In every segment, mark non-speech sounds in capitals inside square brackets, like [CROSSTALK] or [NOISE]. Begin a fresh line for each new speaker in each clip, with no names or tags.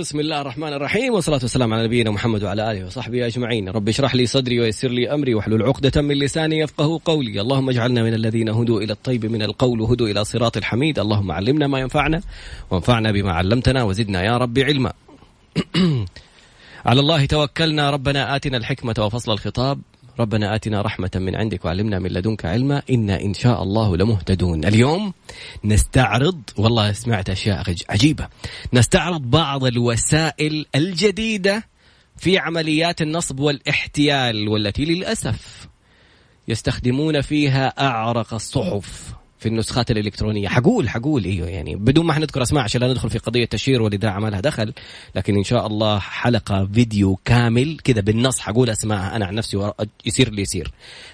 بسم الله الرحمن الرحيم والصلاة والسلام على نبينا محمد وعلى آله وصحبه أجمعين. رب اشرح لي صدري ويسر لي أمري واحلل عقدة من لساني يفقه قولي. اللهم اجعلنا من الذين هدوا إلى الطيب من القول وهدوا إلى صراط الحميد. اللهم علمنا ما ينفعنا وانفعنا بما علمتنا وزدنا يا رب علما. [CLEARS THROAT] على الله توكلنا. ربنا آتنا الحكمة وفصل الخطاب. ربنا آتنا رحمة من عندك وعلمنا من لدنك علما إنا إن شاء الله لمهتدون. اليوم نستعرض والله سمعت أشياء عجيبة. نستعرض بعض الوسائل الجديدة في عمليات النصب والاحتيال والتي للأسف يستخدمون فيها أعرق الصحف. في النسخات الإلكترونية. حقول حقول إيوه يعني. بدون ما حنذكر أسماء عشان لا ندخل في قضية تشهير والاذاعه ما لها دخل لكن إن شاء الله حلقة فيديو كامل كذا بالنص حقول اسماء أنا عن نفسي يصير اللي يصير.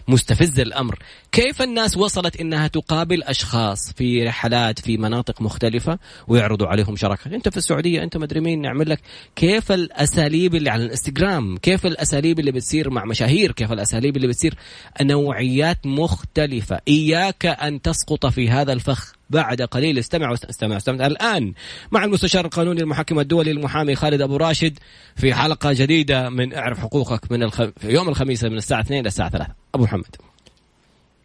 مستفز الأمر. كيف الناس وصلت إنها تقابل أشخاص في رحلات في مناطق مختلفة ويعرضوا عليهم شراكة؟ أنت في السعودية أنت مدري مين نعمل لك. كيف الأساليب اللي على الإنستغرام؟ كيف الأساليب اللي بتصير مع مشاهير؟ كيف الأساليب اللي بتصير؟ نوعيات مختلفة. إياك أن تسقط في هذا الفخ. بعد قليل استمع واستمع استمع الآن مع المستشار القانوني المحكم الدولي المحامي خالد أبو راشد في حلقة جديدة من اعرف حقوقك من الخ... في يوم الخميس من الساعة 2 إلى الساعة 3 أبو محمد.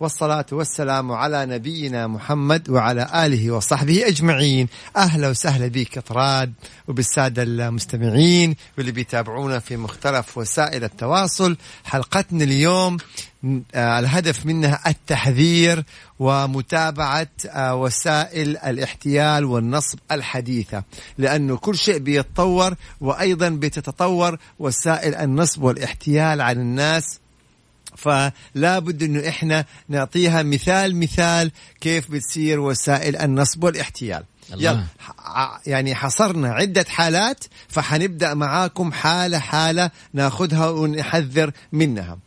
والصلاة والسلام على نبينا محمد وعلى آله وصحبه أجمعين. أهلا وسهلا بك طراد وبالسادة المستمعين واللي بيتابعونا في مختلف وسائل التواصل. حلقتنا اليوم آه، الهدف منها التحذير ومتابعة آه، وسائل الاحتيال والنصب الحديثة لأنه كل شيء بيتطور وأيضا بتتطور وسائل النصب والاحتيال على الناس فلا بد إنه إحنا نعطيها مثال مثال كيف بتصير وسائل النصب والاحتيال. يلا يعني حصرنا عدة حالات فحنبدأ معاكم حالة حالة ناخذها ونحذر منها.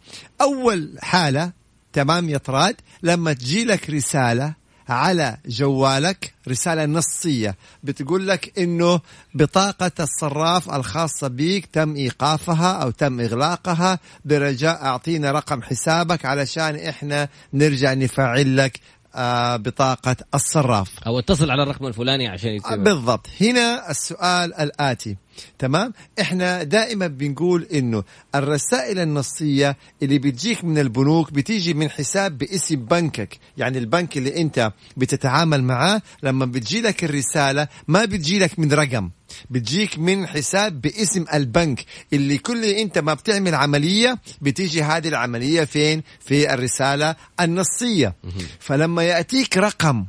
أول حالة تمام يا طراد لما تجي لك رسالة على جوالك رسالة نصية. بتقول لك إنه بطاقة الصراف الخاصة بك تم إيقافها أو تم إغلاقها. برجاء أعطينا رقم حسابك علشان إحنا نرجع نفعل لك آه، بطاقة الصراف.
أو اتصل على الرقم الفلاني عشان يتسوي.
بالضبط. هنا السؤال الآتي. تمام؟ إحنا دائما بنقول إنه الرسائل النصية اللي بتجيك من البنوك بتيجي من حساب باسم بنكك يعني البنك اللي أنت بتتعامل معاه لما بتجي لك الرسالة ما بتجي لك من رقم بتجيك من حساب باسم البنك. اللي كل أنت ما بتعمل عملية بتيجي هذه العملية فين؟ في الرسالة النصية. فلما يأتيك رقم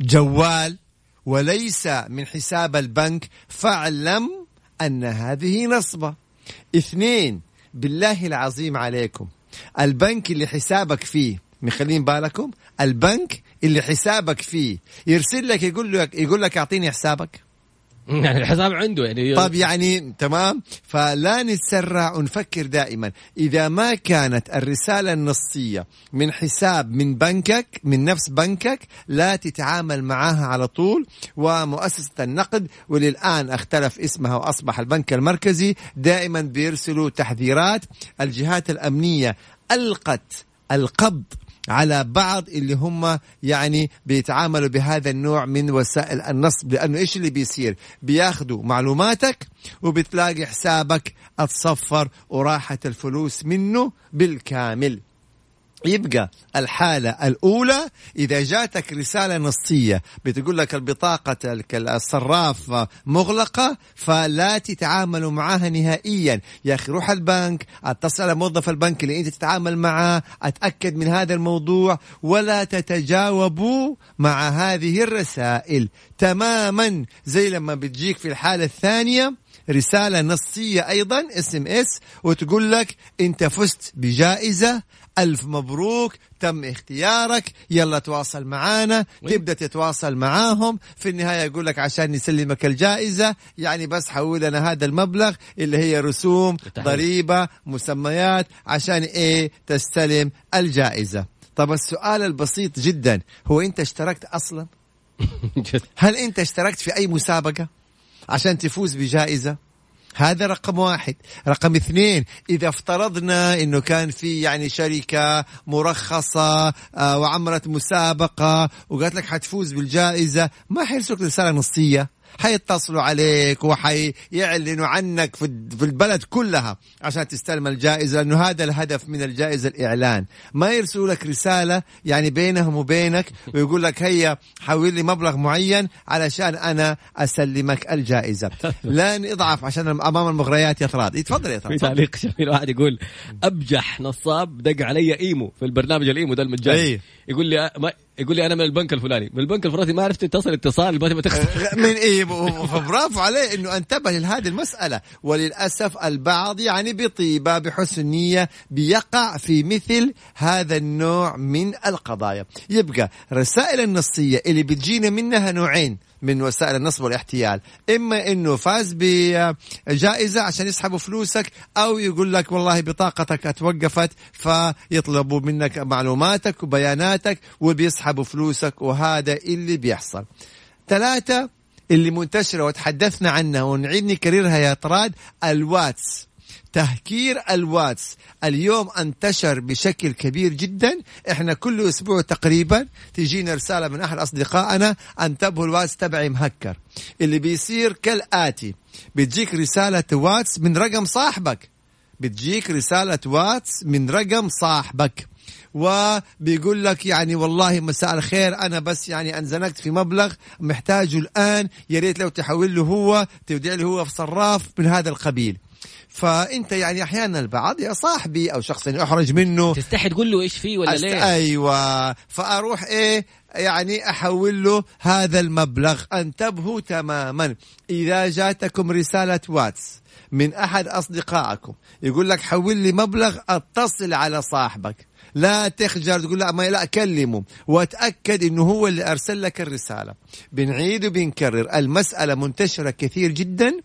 جوال وليس من حساب البنك فاعلم أن هذه نصبة. اثنين بالله العظيم عليكم البنك اللي حسابك فيه مخلين بالكم البنك اللي حسابك فيه يرسل لك يقول لك يقول لك أعطيني حسابك.
يعني الحساب عنده يعني
طب يعني تمام. فلا نتسرع ونفكر دائما. إذا ما كانت الرسالة النصية من حساب من بنكك من نفس بنكك لا تتعامل معها على طول. ومؤسسة النقد وللآن اختلف اسمها وأصبح البنك المركزي دائما بيرسلوا تحذيرات. الجهات الأمنية ألقت القبض على بعض اللي هم يعني بيتعاملوا بهذا النوع من وسائل النصب. لأنه إيش اللي بيصير؟ بياخذوا معلوماتك وبتلاقي حسابك أتصفر وراحت الفلوس منه بالكامل. يبقى الحالة الأولى إذا جاتك رسالة نصية بتقول لك البطاقة الصراف مغلقة فلا تتعاملوا معها نهائيا. يا أخي روح البنك اتصل على موظف البنك اللي أنت تتعامل معه اتأكد من هذا الموضوع ولا تتجاوبوا مع هذه الرسائل. تماما. زي لما بتجيك في الحالة الثانية رسالة نصية أيضا SMS وتقول لك أنت فزت بجائزة ألف مبروك تم اختيارك يلا تواصل معانا تبدأ تتواصل معاهم. في النهاية يقول لك عشان نسلمك الجائزة يعني بس حول لنا هذا المبلغ اللي هي رسوم ضريبة مسميات عشان إيه؟ تستلم الجائزة. طب السؤال البسيط جدا هو أنت اشتركت أصلا؟ [LAUGHS] هل أنت اشتركت في أي مسابقة عشان تفوز بجائزة؟ هذا رقم واحد. رقم اثنين إذا افترضنا أنه كان في يعني شركة مرخصة آه، وعملت مسابقة وقالت لك حتفوز بالجائزة ما حيرسلك رسالة نصية؟ حيتصلوا عليك وحيعلنوا عنك في البلد كلها عشان تستلم الجائزة لأنه هذا الهدف من الجائزة الإعلان. ما يرسلوا لك رسالة يعني بينهم وبينك ويقول لك هيا حول لي مبلغ معين علشان أنا أسلمك الجائزة. [LAUGHS] لن اضعف عشان أمام المغريات يا طراد تفضل يا طراد
في تعليق جميل واحد يقول أبجح نصاب دق علي إيمو في البرنامج الإيمو ده المجاني.
أيه.
يقول لي ما يقول لي أنا من البنك الفلاني. من البنك الفلاني ما عرفت تتصل اتصال ما تخسر [LAUGHS]
من إيه فبرافو عليه إنه أنتبه لهذه المسألة. وللأسف البعض يعني بطيبة بحسن نية بيقع في مثل هذا النوع من القضايا. يبقى رسائل النصية اللي بتجينا منها نوعين. من وسائل النصب والاحتيال. إما إنه فاز بجائزة عشان يسحبوا فلوسك أو يقول لك والله بطاقتك أتوقفت فيطلبوا منك معلوماتك وبياناتك وبيسحبوا فلوسك وهذا اللي بيحصل. ثلاثة اللي منتشرة وتحدثنا عنها ونعيد نكررها يا طراد الواتس. تهكير الواتس. اليوم انتشر بشكل كبير جدا. إحنا كل أسبوع تقريبا تجينا رسالة من أحد أصدقائنا انتبهوا الواتس تبعي مهكر. اللي بيصير كالآتي. بتجيك رسالة واتس من رقم صاحبك. بتجيك رسالة واتس من رقم صاحبك. وبيقول لك يعني والله مساء الخير أنا بس يعني أنزنقت في مبلغ محتاجه الآن. يا ريت لو تحول له هو تودع له هو في صراف من هذا القبيل. فأنت يعني أحيانا البعض يا صاحبي أو شخص احرج منه.
تستحي تقول له إيش فيه ولا ليه
أيوه. فأروح إيه يعني أحول له هذا المبلغ. أنتبهوا تماما. إذا جاتكم رسالة واتس من أحد أصدقائكم يقول لك حول لي مبلغ أتصل على صاحبك. لا تخجل. تقول لا ما لا كلمه. وأتأكد إنه هو اللي أرسل لك الرسالة. بنعيد وبنكرر. المسألة منتشرة كثير جدا.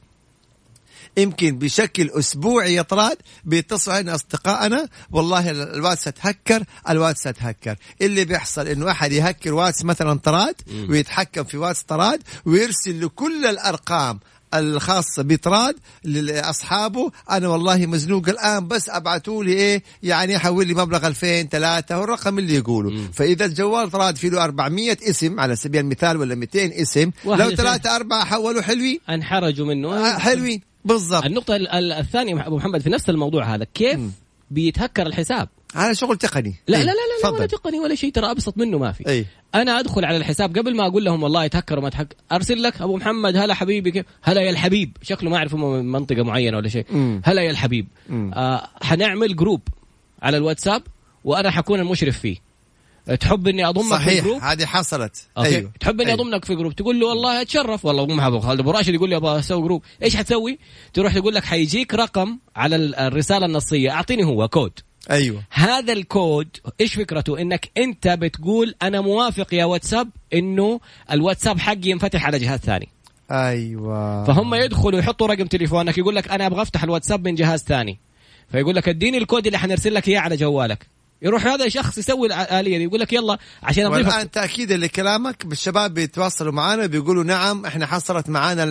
يمكن بشكل أسبوعي يا طراد بيتصلوا علينا أصدقائنا. والله الواتس تهكر الواتس تهكر. اللي بيحصل إنه أحد يهكر واتس مثلا طراد ويتحكم في واتس طراد ويرسل لكل الأرقام الخاصة بطراد لأصحابه. أنا والله مزنوق الآن بس أبعتوا لي إيه يعني حول لي مبلغ 2000 3 والرقم اللي يقولوا فإذا الجوال طراد فيه له 400 اسم على سبيل المثال ولا 200 اسم. لو ثلاثة أربعة حولوا حلوين.
انحرجوا منه.
آه، حلوين. بالضبط.
النقطة الثانية أبو محمد في نفس الموضوع هذا كيف م. بيتهكر الحساب؟
هذا شغل تقني.
لا لا لا لا, لا ولا تقني ولا شيء ترى أبسط منه ما في.
أي.
أنا أدخل على الحساب قبل ما أقول لهم والله يتهكر وما تهكر أرسل لك أبو محمد هلا حبيبي كيف؟ هلا يا الحبيب. شكله ما اعرف من منطقة معينة ولا شيء. هلا يا الحبيب. آه حنعمل جروب على الواتساب وأنا حكون المشرف فيه. تحب إني أضمك
صحيح
في group
هذه حصلت.
okay. أيوه. تحب إني أيوه. أضمك في group؟ تقول له والله أتشرف. والله ابو محمد خالد أبو راشد يقول لي أبغى أسوي group. إيش حتسوي تروح تقول لك حيجيك رقم على الرسالة النصية. أعطيني هو كود.
أيوه.
هذا الكود إيش فكرته؟ إنك أنت بتقول أنا موافق يا واتساب إنه الواتساب حقي ينفتح على جهاز ثاني.
أيوه.
فهم يدخلوا يحطوا رقم تليفونك يقول لك أنا أبغى أفتح الواتساب من جهاز ثاني. فيقول لك اديني الكود اللي حنرسل لك إياه على جوالك. يروح هذا شخص يسوي الآلية دي يقول لك يلا عشان
أضيفك. والآن تأكيدا لكلامك بالشباب بيتواصلوا معنا بيقولوا نعم إحنا حصلت معنا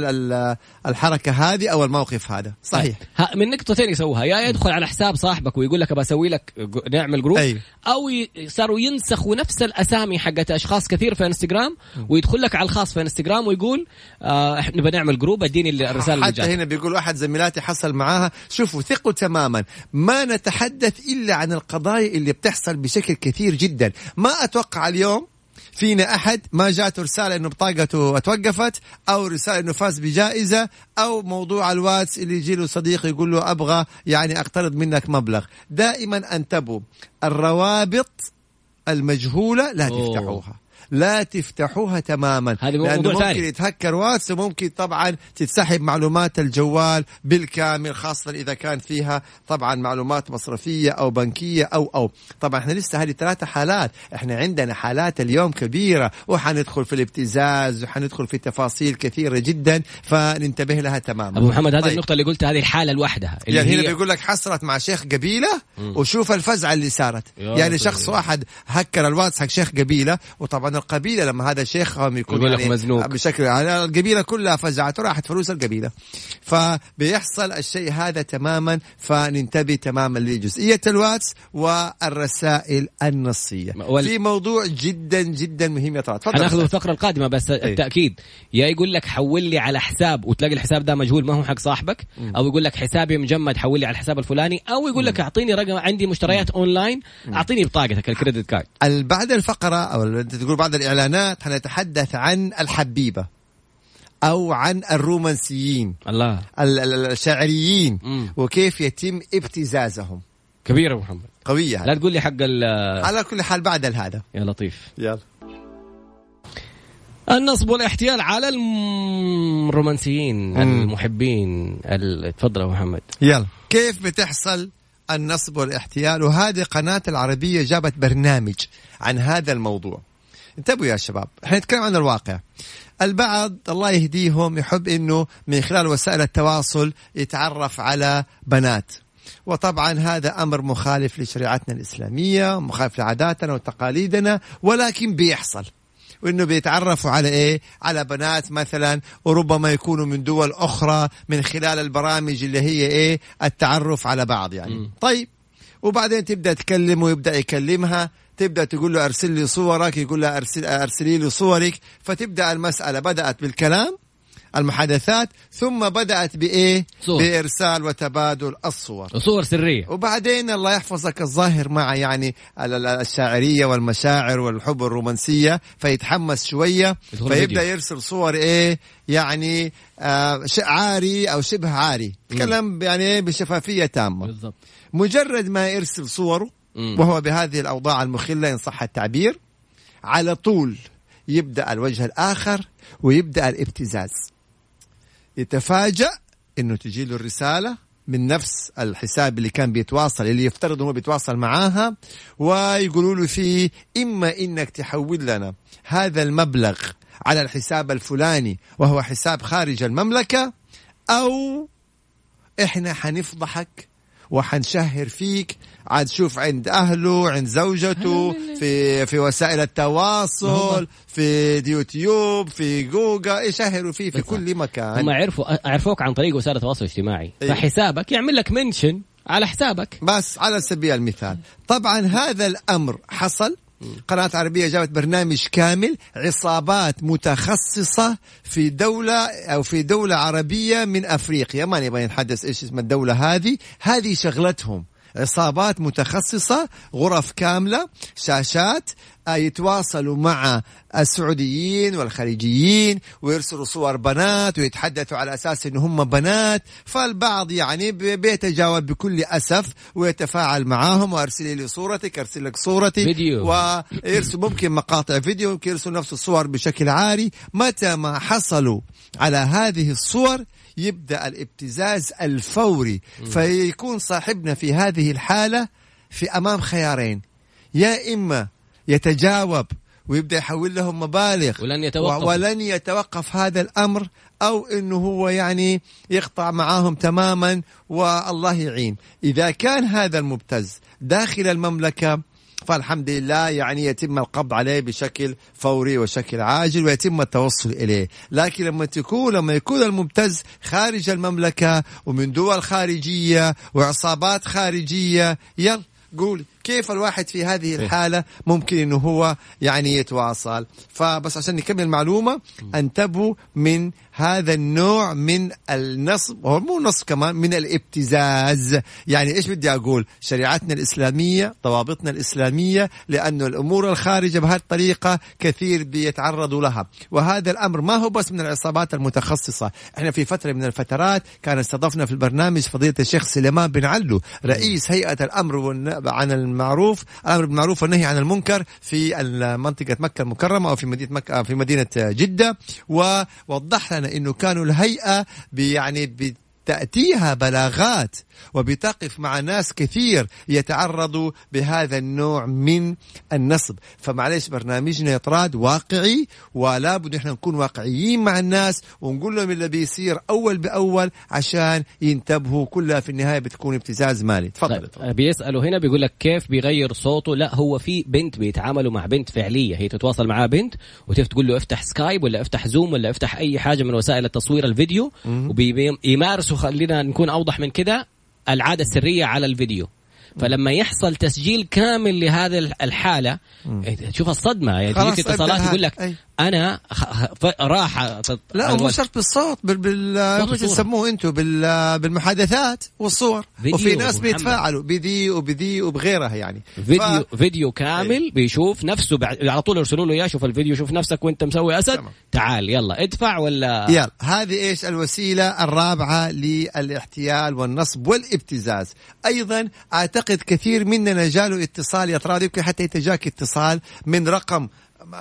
الحركة هذه أو الموقف هذا. صحيح.
طيب. من نقطتين يسووها. يا يدخل على حساب صاحبك ويقول لك بسوي لك نعمل group
أيوه.
أو صاروا ينسخوا نفس الأسامي حقت أشخاص كثير في إنستغرام ويدخل لك على الخاص في إنستغرام ويقول آه إحنا بنعمل group اديني الرسالة
حتى هنا بيقول أحد زميلاتي حصل معاها. شوفوا ثقوا تماما. ما نتحدث إلا عن القضايا اللي بتحصل بشكل كثير جدا. ما أتوقع اليوم فينا أحد ما جاته رسالة إنه بطاقته توقفت أو رسالة إنه فاز بجائزة أو موضوع الواتس اللي يجي له صديق يقول له أبغى يعني أقترض منك مبلغ. دائما أنتبهوا الروابط المجهولة لا تفتحوها. لا تفتحوها تماما.
هذا لأنه
ممكن
ثاني.
يتهكر واتس وممكن طبعا تتسحب معلومات الجوال بالكامل خاصة إذا كان فيها طبعا معلومات مصرفية أو بنكية أو أو. طبعا إحنا لسه هذه ثلاثة حالات. إحنا عندنا حالات اليوم كبيرة وحندخل في الابتزاز وحندخل في تفاصيل كثيرة جدا فننتبه لها تماما.
أبو محمد هذه طيب. النقطة اللي قلتها هذه الحالة لوحدها
اللي يعني هنا بيقول لك حصلت مع شيخ قبيلة وشوف الفزعه اللي صارت. يعني شخص واحد هكر الواتس حق شيخ قبيلة وطبعا طبعا القبيلة لما هذا شيخهم يكون
يقول
يعني
مزنوق.
بشكل يعني القبيلة كلها فزعت وراحت فلوس القبيلة. فبيحصل الشيء هذا تماما فننتبه تماما لجزئية الواتس والرسائل النصية.
وال-
في موضوع جدا جدا مهم يا طراد تفضل.
حناخذ الفقرة القادمة بس التأكيد. يا يقول لك حول لي على حساب وتلاقي الحساب ده مجهول ما هو حق صاحبك؟ أو يقول لك حسابي مجمد حول لي على الحساب الفلاني. أو يقول لك أعطيني رقم عندي مشتريات اونلاين أعطيني بطاقتك الكريدت كارد.
بعد الفقرة أو أنت تقول بعد الإعلانات حنتحدث عن الحبيبة أو عن الرومانسيين
الله.
ال- ال- الشاعريين
مم.
وكيف يتم ابتزازهم.
كبير يا محمد.
قوية
لا. تقول لي حق ال
على كل حال بعد هذا.
يا لطيف.
يلا.
النصب والاحتيال على الرومانسيين
مم.
المحبين. ال- تفضل يا محمد.
يلا. كيف بتحصل النصب والاحتيال؟ وهذه قناة العربية جابت برنامج عن هذا الموضوع. انتبهوا يا شباب. إحنا نتكلم عن الواقع. البعض الله يهديهم يحب إنه من خلال وسائل التواصل يتعرف على بنات. وطبعا هذا أمر مخالف لشريعتنا الإسلامية مخالف لعاداتنا وتقاليدنا ولكن بيحصل. وإنه بيتعرفوا على إيه؟ على بنات مثلا وربما يكونوا من دول أخرى من خلال البرامج اللي هي إيه؟ التعرف على بعض يعني.
مم.
طيب. وبعدين تبدأ تكلم ويبدأ يكلمها. تبدأ تقول له أرسل لي صورك يقول لها أرسل أرسلي لي صورك. فتبدأ المسألة بدأت بالكلام المحادثات ثم بدأت بإيه؟
صور.
بإرسال وتبادل الصور.
وصور سرية.
وبعدين الله يحفظك الظاهر مع يعني ال- ال- الشاعرية والمشاعر والحب الرومانسية فيتحمس
شوية
فيبدأ
فيديو.
يرسل صور إيه؟ يعني آه عاري أو شبه عاري. تكلم يعني إيه؟ بشفافية تامة.
بالضبط.
مجرد ما يرسل صوره. وهو بهذه الأوضاع المخلة إن صح التعبير. على طول يبدأ الوجه الآخر ويبدأ الابتزاز. يتفاجأ إنه تجي له الرسالة من نفس الحساب اللي كان بيتواصل اللي يفترض إنه بيتواصل معاها ويقولوا له فيه إما إنك تحول لنا هذا المبلغ على الحساب الفلاني وهو حساب خارج المملكة أو إحنا حنفضحك وحنشهر فيك. عاد شوف عند أهله عند زوجته في في وسائل التواصل في يوتيوب في جوجل يشهروا فيه في كل
هم
مكان
عرفوا عرفوك عن طريق وسائل التواصل الاجتماعي.
إيه.
فحسابك يعمل لك منشن على حسابك.
بس على سبيل المثال. طبعا هذا الأمر حصل قناة عربية جابت برنامج كامل عصابات متخصصة في دولة أو في دولة عربية من أفريقيا. ما نبغى نتحدث إيش اسم الدولة هذه. هذه شغلتهم. عصابات متخصصة غرف كاملة شاشات آه، يتواصلوا مع السعوديين والخليجيين ويرسلوا صور بنات ويتحدثوا على أساس انه هم بنات. فالبعض يعني بيتجاوب بكل أسف ويتفاعل معاهم. وأرسلي لي صورتك أرسل لك صورتي.
فيديو.
ويرسل ممكن مقاطع فيديو ممكن يرسل نفس الصور بشكل عاري. متى ما حصلوا على هذه الصور يبدأ الابتزاز الفوري فيكون صاحبنا في هذه الحالة في أمام خيارين. يا إما يتجاوب ويبدأ يحول لهم مبالغ
ولن يتوقف.
ولن يتوقف هذا الأمر أو إنه هو يعني يقطع معاهم تماما والله يعين. إذا كان هذا المبتز داخل المملكة فالحمد لله يعني يتم القبض عليه بشكل فوري وشكل عاجل ويتم التوصل إليه، لكن لما تكون لما يكون المبتز خارج المملكة ومن دول خارجية وعصابات خارجية يلا قول كيف الواحد في هذه الحالة ممكن إنه هو يعني يتواصل. فبس عشان نكمل المعلومة أنتبهوا من هذا النوع من النصب هو مو نصب كمان من الابتزاز. يعني إيش بدي أقول؟ شريعتنا الإسلامية ضوابطنا الإسلامية لأنه الأمور الخارجة بهذه الطريقة كثير بيتعرضوا لها. وهذا الأمر ما هو بس من العصابات المتخصصة. إحنا في فترة من الفترات كان استضفنا في البرنامج فضيلة الشيخ سليمان بن علو رئيس هيئة الأمر عن المعروف الأمر بالمعروف والنهي عن المنكر في منطقة مكة المكرمة أو في مدينة مكة في مدينة جدة. ووضح لنا إنه كانوا الهيئة بي- يعني تأتيها بلاغات وبتقف مع ناس كثير يتعرضوا بهذا النوع من النصب. فمعليش برنامجنا يطراد واقعي ولا بد إحنا نكون واقعيين مع الناس ونقول لهم اللي بيصير أول بأول عشان ينتبهوا. كلها في النهاية بتكون ابتزاز مالي. تفضل.
طيب بيسالوا هنا بيقول لك كيف بيغير صوته؟ لا هو في بنت بيتعاملوا مع بنت فعلية. هي تتواصل معها بنت وتف تقول له افتح سكايب ولا افتح زوم ولا افتح أي حاجة من وسائل التصوير الفيديو وبيمارسوا خلينا نكون أوضح من كده العادة السرية على الفيديو. فلما يحصل تسجيل كامل لهذه الحالة إيه، شوف الصدمة. يعني تجيك اتصالات يقول لك. أنا راح
لا مو شرط بالصوت بال بال تسموه أنتم بال بالمحادثات والصور. وفي ناس بيتفاعلوا بذي وبذي وبغيرها يعني.
فيديو ف... فيديو كامل أي. بيشوف نفسه بعد على طول يرسلوا له إياه شوف الفيديو شوف نفسك وأنت مسوي أسد. تمام. تعال يلا ادفع ولا؟
يلا هذه إيش؟ الوسيلة الرابعة للاحتيال والنصب والابتزاز. أيضا أعتقد كثير مننا جاله اتصال يا ترى يمكن حتى انت جاك اتصال من رقم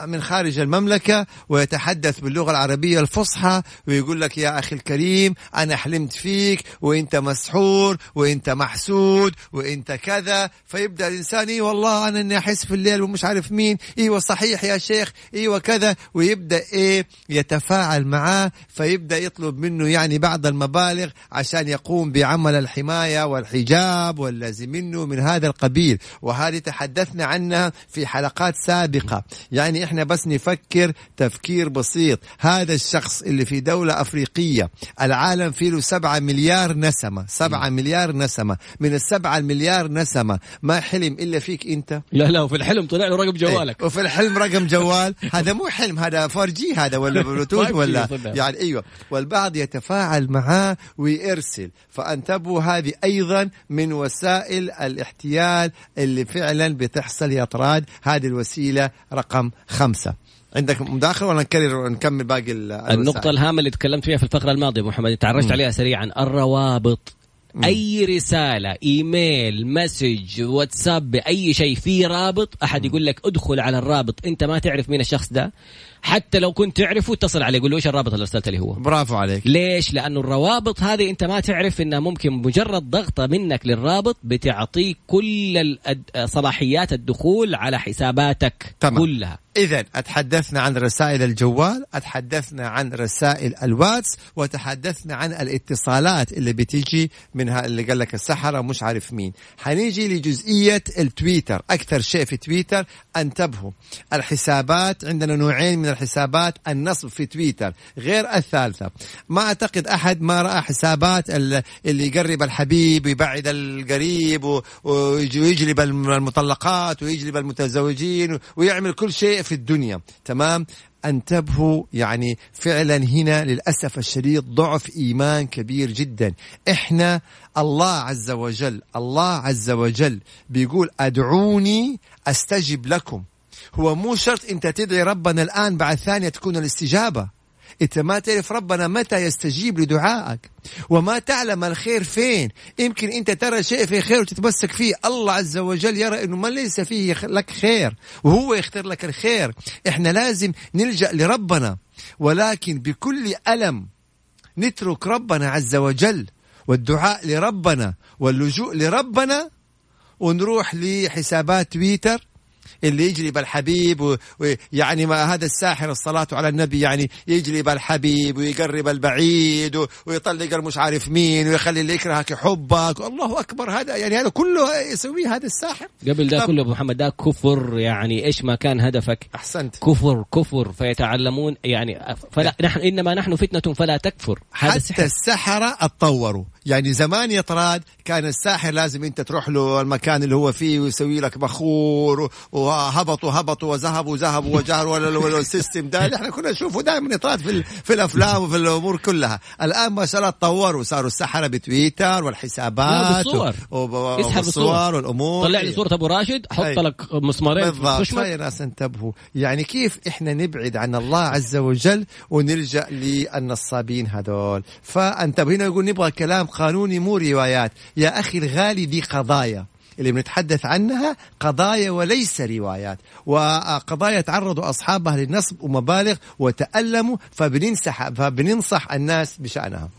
من خارج المملكة ويتحدث باللغة العربية الفصحى ويقول لك يا أخي الكريم أنا حلمت فيك وإنت مسحور وإنت محسود وإنت كذا. فيبدأ الإنسان إيه والله أنا إني أحس في الليل ومش عارف مين. إيوه صحيح يا شيخ إيوه كذا ويبدأ إيه؟ يتفاعل معاه. فيبدأ يطلب منه يعني بعض المبالغ عشان يقوم بعمل الحماية والحجاب واللازم منه من هذا القبيل. وهذه تحدثنا عنها في حلقات سابقة. يعني يعني إحنا بس نفكر تفكير بسيط. هذا الشخص اللي في دولة أفريقية العالم فيه له سبعة مليار نسمة سبعة مليار نسمة. من السبعة المليار نسمة ما حلم إلا فيك أنت.
لا لا وفي الحلم طلع له رقم جوالك.
إيه وفي الحلم رقم جوال. هذا مو حلم هذا 4G هذا ولا [LAUGHS] بلوتوث ولا يعني أيوه. والبعض يتفاعل معاه ويرسل. فأنتبهوا هذه أيضا من وسائل الاحتيال اللي فعلا بتحصل يا طراد. هذه الوسيلة رقم خمسة. عندك مداخلة ولا نكرر ونكمل باقي
النقطة الهامة اللي تكلمت فيها في الفقرة الماضية محمد تعرجت عليها سريعا. الروابط. مم. أي رسالة إيميل مسج واتساب بأي شيء في رابط؟ أحد يقول لك ادخل على الرابط. أنت ما تعرف مين الشخص ده. حتى لو كنت تعرفه اتصل عليه قول له إيش الرابط اللي ارسلت لي هو؟
برافو عليك.
ليش؟ لأنه الروابط هذه أنت ما تعرف إنها ممكن مجرد ضغطة منك للرابط بتعطيك كل صلاحيات الدخول على حساباتك تمام. كلها.
إذا أتحدثنا عن رسائل الجوال أتحدثنا عن رسائل الواتس وتحدثنا عن الاتصالات اللي بتيجي منها اللي قال لك السحرة مش عارف مين. حنيجي لجزئية التويتر أكثر شيء في تويتر انتبهوا. الحسابات عندنا نوعين من الحسابات النصب في تويتر غير الثالثة. ما أعتقد أحد ما رأى حسابات اللي يقرب الحبيب ويبعد القريب ويجلب المطلقات ويجلب المتزوجين ويعمل كل شيء في الدنيا. تمام؟ انتبهوا يعني فعلا هنا للأسف الشديد ضعف إيمان كبير جدا. إحنا الله عز وجل الله عز وجل بيقول أدعوني أستجب لكم. هو مو شرط أنت تدعي ربنا الآن بعد ثانية تكون الاستجابة. إنت ما تعرف ربنا متى يستجيب لدعائك وما تعلم الخير فين. يمكن أنت ترى شيء في خير وتتمسك فيه. الله عز وجل يرى إنه ما ليس فيه لك خير وهو يختار لك الخير. إحنا لازم نلجأ لربنا ولكن بكل ألم نترك ربنا عز وجل والدعاء لربنا واللجوء لربنا ونروح لحسابات تويتر. اللي يجلب الحبيب ويعني ما هذا الساحر الصلاة على النبي يعني يجلب الحبيب ويقرب البعيد ويطلق المش عارف مين ويخلي اللي يكرهك يحبك الله أكبر. هذا يعني هذا كله يسويه هذا الساحر.
قبل ده كله محمد ده كفر يعني إيش ما كان هدفك؟
أحسنت.
كفر كفر. فيتعلمون يعني فلا نحن إنما نحن فتنة فلا تكفر.
حتى السحرة اتطوروا يعني زمان يا طراد كان الساحر لازم انت تروح له المكان اللي هو فيه ويسوي لك بخور وهبطوا هبطوا وذهبوا ذهبوا وجهروا السيستم ده اللي إحنا كنا نشوفه دائما يا طراد في, في الأفلام وفي الأمور كلها. الآن ما شاء الله تطوروا. صاروا السحره بتويتر والحسابات
والصور والأمور. طلع لي صورة أبو راشد حط لك مسمارين
بالضبط. يا ناس انتبهوا. يعني كيف إحنا نبعد عن الله عز وجل ونلجأ للنصابين هذول؟ فانتبهوا هنا يقول نبغى كلام قانوني مو روايات. يا أخي الغالي دي قضايا. اللي بنتحدث عنها قضايا وليس روايات. وقضايا تعرضوا أصحابها للنصب ومبالغ وتألموا فبننصح فبننصح الناس بشأنها.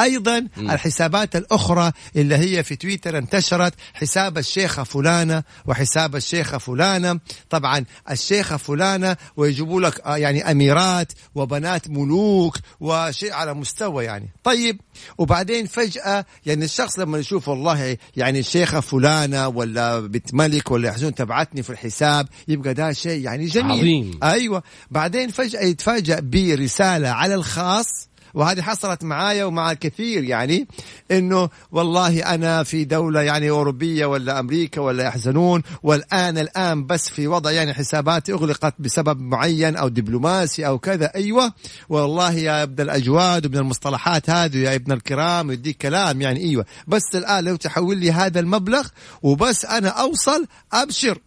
أيضا م. الحسابات الأخرى اللي هي في تويتر انتشرت حساب الشيخة فلانة وحساب الشيخة فلانة. طبعا الشيخة فلانة ويجيبوا لك آه، يعني أميرات وبنات ملوك وشيء على مستوى يعني. طيب وبعدين فجأة يعني الشخص لما يشوف والله يعني الشيخة فلانة ولا بنت ملك ولا يحزون تبعتني في الحساب يبقى ده شيء يعني جميل
عظيم.
أيوة بعدين فجأة يتفاجأ برسالة على الخاص وهذه حصلت معايا ومع الكثير يعني إنه والله أنا في دولة يعني أوروبية ولا أمريكا ولا يحزنون والآن الآن بس في وضع يعني حساباتي أغلقت بسبب معين أو دبلوماسي أو كذا. أيوه والله يا ابن الأجواد وابن المصطلحات هذه يا ابن الكرام يديك كلام يعني. أيوه بس الآن لو تحول لي هذا المبلغ وبس أنا أوصل أبشر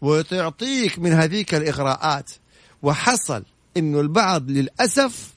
وتعطيك من هذيك الإغراءات. وحصل إنه البعض للأسف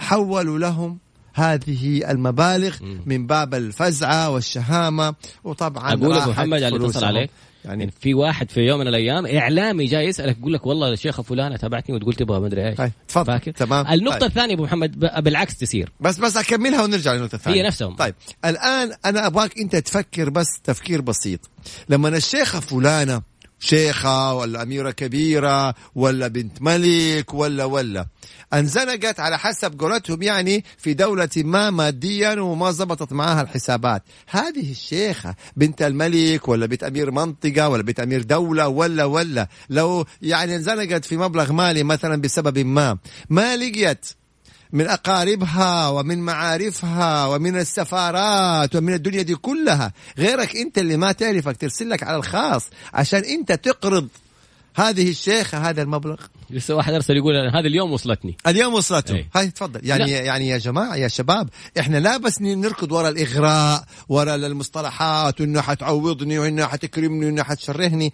حولوا لهم هذه المبالغ من باب الفزعة والشهامة. وطبعا
أقول لك محمد اللي اتصل عليك. يعني في واحد في يوم من الأيام إعلامي جاي يسألك يقول لك والله الشيخه فلانة تابعتني وتقول تبغى ما أدري إيش.
طيب تفضل. فاكر؟
تمام. النقطة طيب. الثانية أبو محمد بالعكس تصير
بس بس أكملها ونرجع للنقطة الثانية.
هي نفسهم.
طيب الآن أنا أبغاك أنت تفكر بس تفكير بسيط. لما الشيخه فلانة شيخة ولا أميرة كبيرة ولا بنت ملك ولا ولا. انزنقت على حسب قولتهم يعني في دولة ما ماديا وما زبطت معها الحسابات. هذه الشيخة بنت الملك ولا بنت أمير منطقة ولا بنت أمير دولة ولا ولا. لو يعني انزنقت في مبلغ مالي مثلا بسبب ما ما لقيت من أقاربها ومن معارفها ومن السفارات ومن الدنيا دي كلها. غيرك أنت اللي ما تعرفك ترسل لك على الخاص عشان أنت تقرض هذه الشيخة هذا المبلغ.
لسه واحد أرسل يقول هذا اليوم وصلتني.
اليوم وصلته إيه. هاي تفضل. يعني لا. يعني يا جماعة يا شباب إحنا لا بس نركض ورا الإغراء ورا المصطلحات وإنه حتعوضني وإنه حتكرمني وإنه حتشرهني.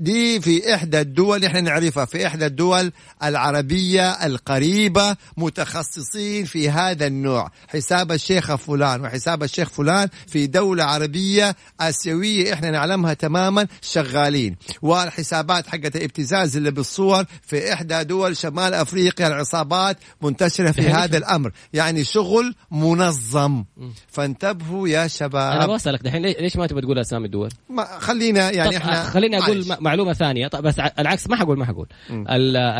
دي في إحدى الدول إحنا نعرفها في إحدى الدول العربية القريبة متخصصين في هذا النوع. حساب الشيخ فلان وحساب الشيخ فلان في دولة عربية آسيوية إحنا نعلمها تماما شغالين. والحسابات حقت الابتزاز اللي بالصور في إحدى دول شمال أفريقيا العصابات منتشرة في هذا الأمر. يعني شغل منظم. فانتبهوا يا شباب.
أنا بسألك دحين ليش ما تبغى تقول أسامي الدول؟
ما خلينا يعني إحنا
خليني أقول عايش. معلومة ثانية. طب بس العكس ما حقول ما حقول.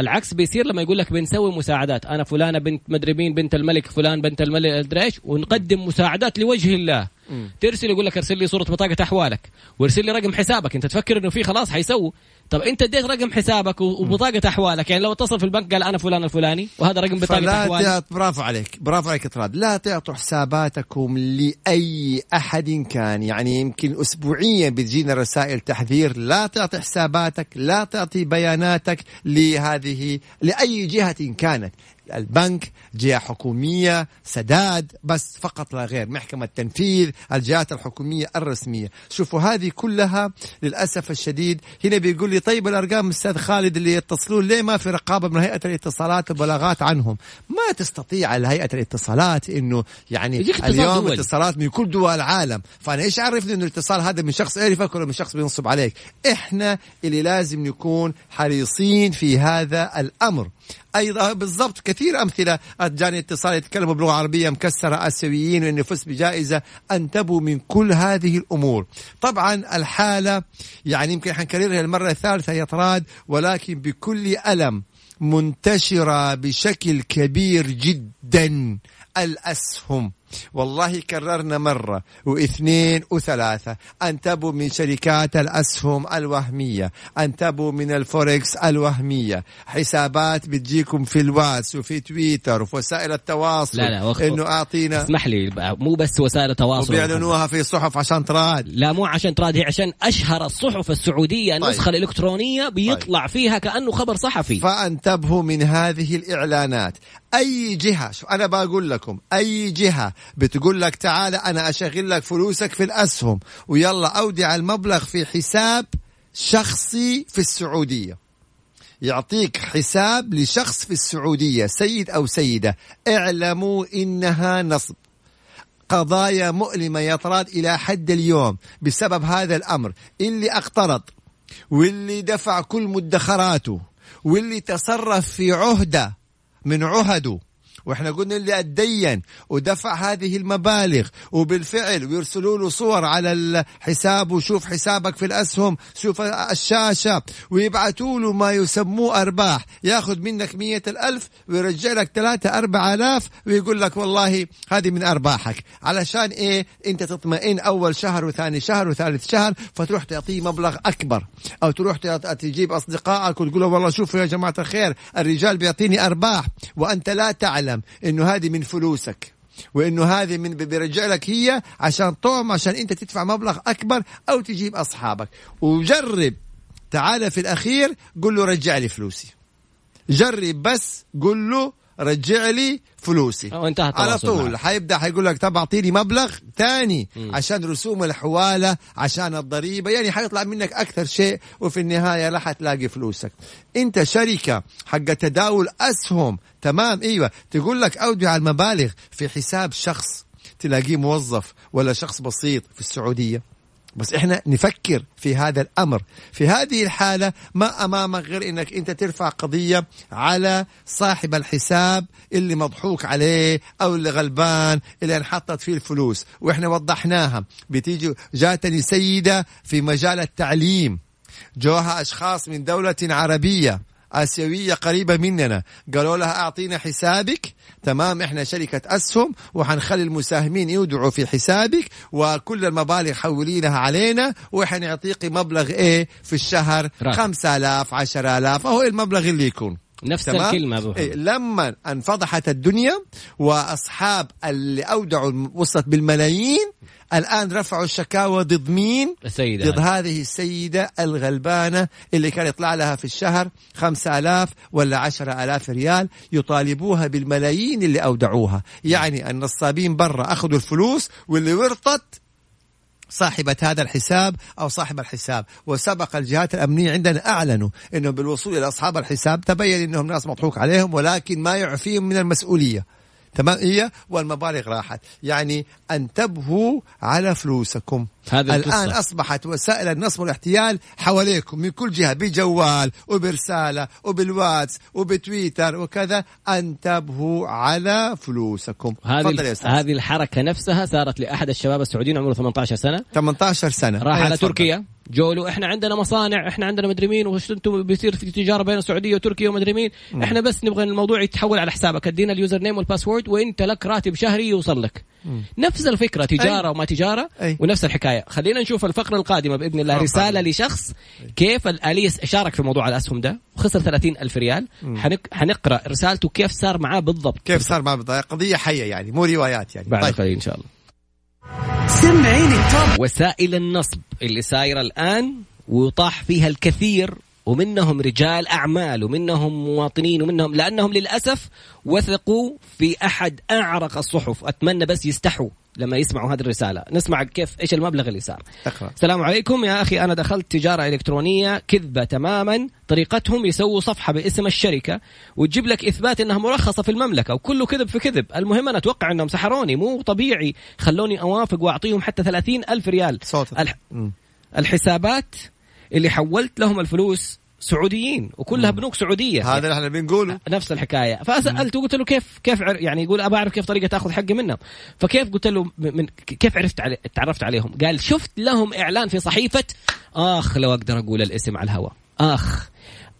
العكس بيصير لما يقول لك بنسوي مساعدات. أنا فلانة بنت مدري مين بنت الملك فلان بنت الملك إيش ونقدم مساعدات لوجه الله. ترسل يقول لك ارسل لي صورة بطاقة أحوالك وارسل لي رقم حسابك. أنت تفكر إنه في خلاص حيسووا. طب انت اديت رقم حسابك وبطاقة أحوالك يعني لو اتصل في البنك قال أنا فلان الفلاني وهذا رقم بطاقة احوالك
برافو عليك برافو عليك إطراد. لا تعطوا حساباتكم لأي أحد كان يعني يمكن اسبوعيا بتجينا رسائل تحذير. لا تعطي حساباتك لا تعطي بياناتك لهذه لأي جهة كانت. البنك جهة حكومية سداد بس فقط لا غير. محكمة تنفيذ الجهات الحكومية الرسمية. شوفوا هذه كلها للأسف الشديد. هنا بيقول لي طيب الأرقام أستاذ خالد اللي يتصلون ليه ما في رقابة من هيئة الاتصالات وبلاغات عنهم؟ ما تستطيع هيئة الاتصالات إنه يعني اليوم دول. اتصالات من كل دول العالم. فأنا إيش عرفني إنه الاتصال هذا من شخص يعرفك ولا من شخص بينصب عليك؟ إحنا اللي لازم نكون حريصين في هذا الأمر. أيضا بالضبط كثير أمثلة. جاني اتصال يتكلموا بلغه عربيه مكسره آسيويين وانه فز بجائزة انتبهوا من كل هذه الأمور. طبعا الحالة يعني يمكن حنكررها المرة الثالثة يا طراد ولكن بكل ألم منتشرة بشكل كبير جدا. الأسهم. والله كررنا مرة واثنين وثلاثة. انتبهوا من شركات الأسهم الوهمية انتبهوا من الفوركس الوهمية. حسابات بتجيكم في الواس وفي تويتر وفي وسائل التواصل.
لا لا وخ...
إنه أعطينا
اسمح لي مو بس وسائل التواصل.
وبيعلنوها في صحف عشان تراد.
لا مو عشان تراد هي عشان أشهر الصحف السعودية طيب. النسخة الالكترونية بيطلع طيب. فيها كأنه خبر صحفي.
فانتبهوا من هذه الإعلانات. أي جهة أنا بقول لكم أي جهة بتقول لك تعال أنا أشغل لك فلوسك في الأسهم ويلا اودع المبلغ في حساب شخصي في السعودية. يعطيك حساب لشخص في السعودية سيد أو سيدة اعلموا إنها نصب. قضايا مؤلمة يا طراد إلى حد اليوم بسبب هذا الأمر. اللي اقترض واللي دفع كل مدخراته واللي تصرف في عهدة من عهده وإحنا قلنا اللي اتدين ودفع هذه المبالغ وبالفعل ويرسلوا له صور على الحساب وشوف حسابك في الأسهم شوف الشاشة ويبعثوا له ما يسموه أرباح. ياخذ منك مية الألف ويرجع لك ثلاثة أربعة آلاف ويقول لك والله هذه من أرباحك. علشان إيه؟ أنت تطمئن أول شهر وثاني شهر وثالث شهر فتروح تعطيه مبلغ أكبر. أو تروح تجيب أصدقائك وتقول له والله شوفوا يا جماعة الخير الرجال بيعطيني أرباح وأنت لا تعلم. تعلم إنه هذه من فلوسك وإنه هذه من بيرجع لك هي عشان طعم عشان أنت تدفع مبلغ أكبر أو تجيب أصحابك. وجرب تعال في الأخير قل له رجع لي فلوسي. جرب بس قل له رجع لي فلوسي.
وانتهت
على طول. حيبدأ حيقول لك طب أعطيني مبلغ ثاني عشان رسوم الحوالة عشان الضريبة. يعني حيطلع منك أكثر شيء وفي النهاية لا حتلاقي فلوسك. أنت شركة حق تداول أسهم. تمام؟ إيوه. تقول لك اودع المبالغ في حساب شخص تلاقيه موظف ولا شخص بسيط في السعودية. بس إحنا نفكر في هذا الأمر. في هذه الحالة ما أمامك غير إنك أنت ترفع قضية على صاحب الحساب اللي مضحوك عليه أو اللي غلبان اللي انحطت فيه الفلوس. وإحنا وضحناها. بتيجي جاتني سيدة في مجال التعليم. جوها أشخاص من دولة عربية. آسيوية قريبة مننا. قالوا لها أعطينا حسابك. تمام إحنا شركة أسهم وحنخلي المساهمين يودعوا في حسابك وكل المبالغ حولينها علينا وحنعطيك مبلغ إيه؟ في الشهر خمسة آلاف عشر آلاف أهو المبلغ اللي يكون.
نفس تمام؟ الكلمة
أبو إيه لما انفضحت الدنيا وأصحاب اللي أودعوا وصلت بالملايين الآن رفعوا الشكاوى ضد مين؟
السيدة.
ضد هذه السيدة الغلبانة اللي كان يطلع لها في الشهر خمسة آلاف ولا عشرة آلاف ريال يطالبوها بالملايين اللي أودعوها. يعني النصابين برا أخذوا الفلوس واللي ورطت صاحبة هذا الحساب أو صاحب الحساب. وسبق الجهات الأمنية عندنا أعلنوا أنهم بالوصول إلى أصحاب الحساب تبين أنهم ناس مضحوك عليهم ولكن ما يعفيهم من المسؤولية. تمام؟ هي والمبالغ راحت. يعني انتبهوا على فلوسكم.
هذا
الآن أصبحت وسائل النصب والاحتيال حواليكم من كل جهة بجوال وبرسالة وبالواتس وبتويتر وكذا. انتبهوا على فلوسكم.
هذه هذه الحركة نفسها صارت لأحد الشباب السعوديين عمره 18 سنة.
18 سنة.
راح على تركيا. جولو إحنا عندنا مصانع إحنا عندنا مدري مين وش أنتم بيصير في تجارة بين السعودية وتركيا ومدري مين. إحنا بس نبغى الموضوع يتحول على حسابك. أدينا ال username وال password وإنت لك راتب شهري يوصل لك. مم. نفس الفكرة تجارة أي. وما تجارة أي. ونفس الحكاية. خلينا نشوف الفقرة القادمة بإذن الله. رسالة لشخص كيف الاليه شارك في موضوع الأسهم ده؟ وخسر 30 ألف ريال. حنق... حنقرأ رسالته كيف صار معاه بالضبط.
كيف صار معاه بالضبط؟ قضية حية يعني مو روايات يعني.
بعد طيب. قليل إن شاء الله. سمعيني ال top وسائل النصب اللي سايرة الآن وطاح فيها الكثير ومنهم رجال أعمال ومنهم مواطنين ومنهم لأنهم للأسف وثقوا في أحد أعرق الصحف. أتمنى بس يستحوا. لما يسمعوا هذه الرسالة. نسمع كيف إيش المبلغ اللي صار. أقرأ. السلام عليكم. يا أخي أنا دخلت تجارة إلكترونية كذبة تماما. طريقتهم يسووا صفحة باسم الشركة وتجيب لك إثبات إنها مرخصة في المملكة وكله كذب في كذب. المهم أنا أتوقع إنهم سحروني. مو طبيعي. خلوني أوافق وأعطيهم حتى ثلاثين ألف ريال.
صوت
الح... الحسابات اللي حولت لهم الفلوس سعوديين وكلها بنوك سعودية.
هذا اللي إحنا بنقوله.
نفس الحكاية. فسالته قلت له كيف كيف يعني يقول ابى أعرف كيف طريقة تاخذ حقي منهم. فكيف؟ قلت له من كيف عرفت علي تعرفت عليهم؟ قال شفت لهم إعلان في صحيفة آخ لو أقدر أقول الاسم على الهواء. آخ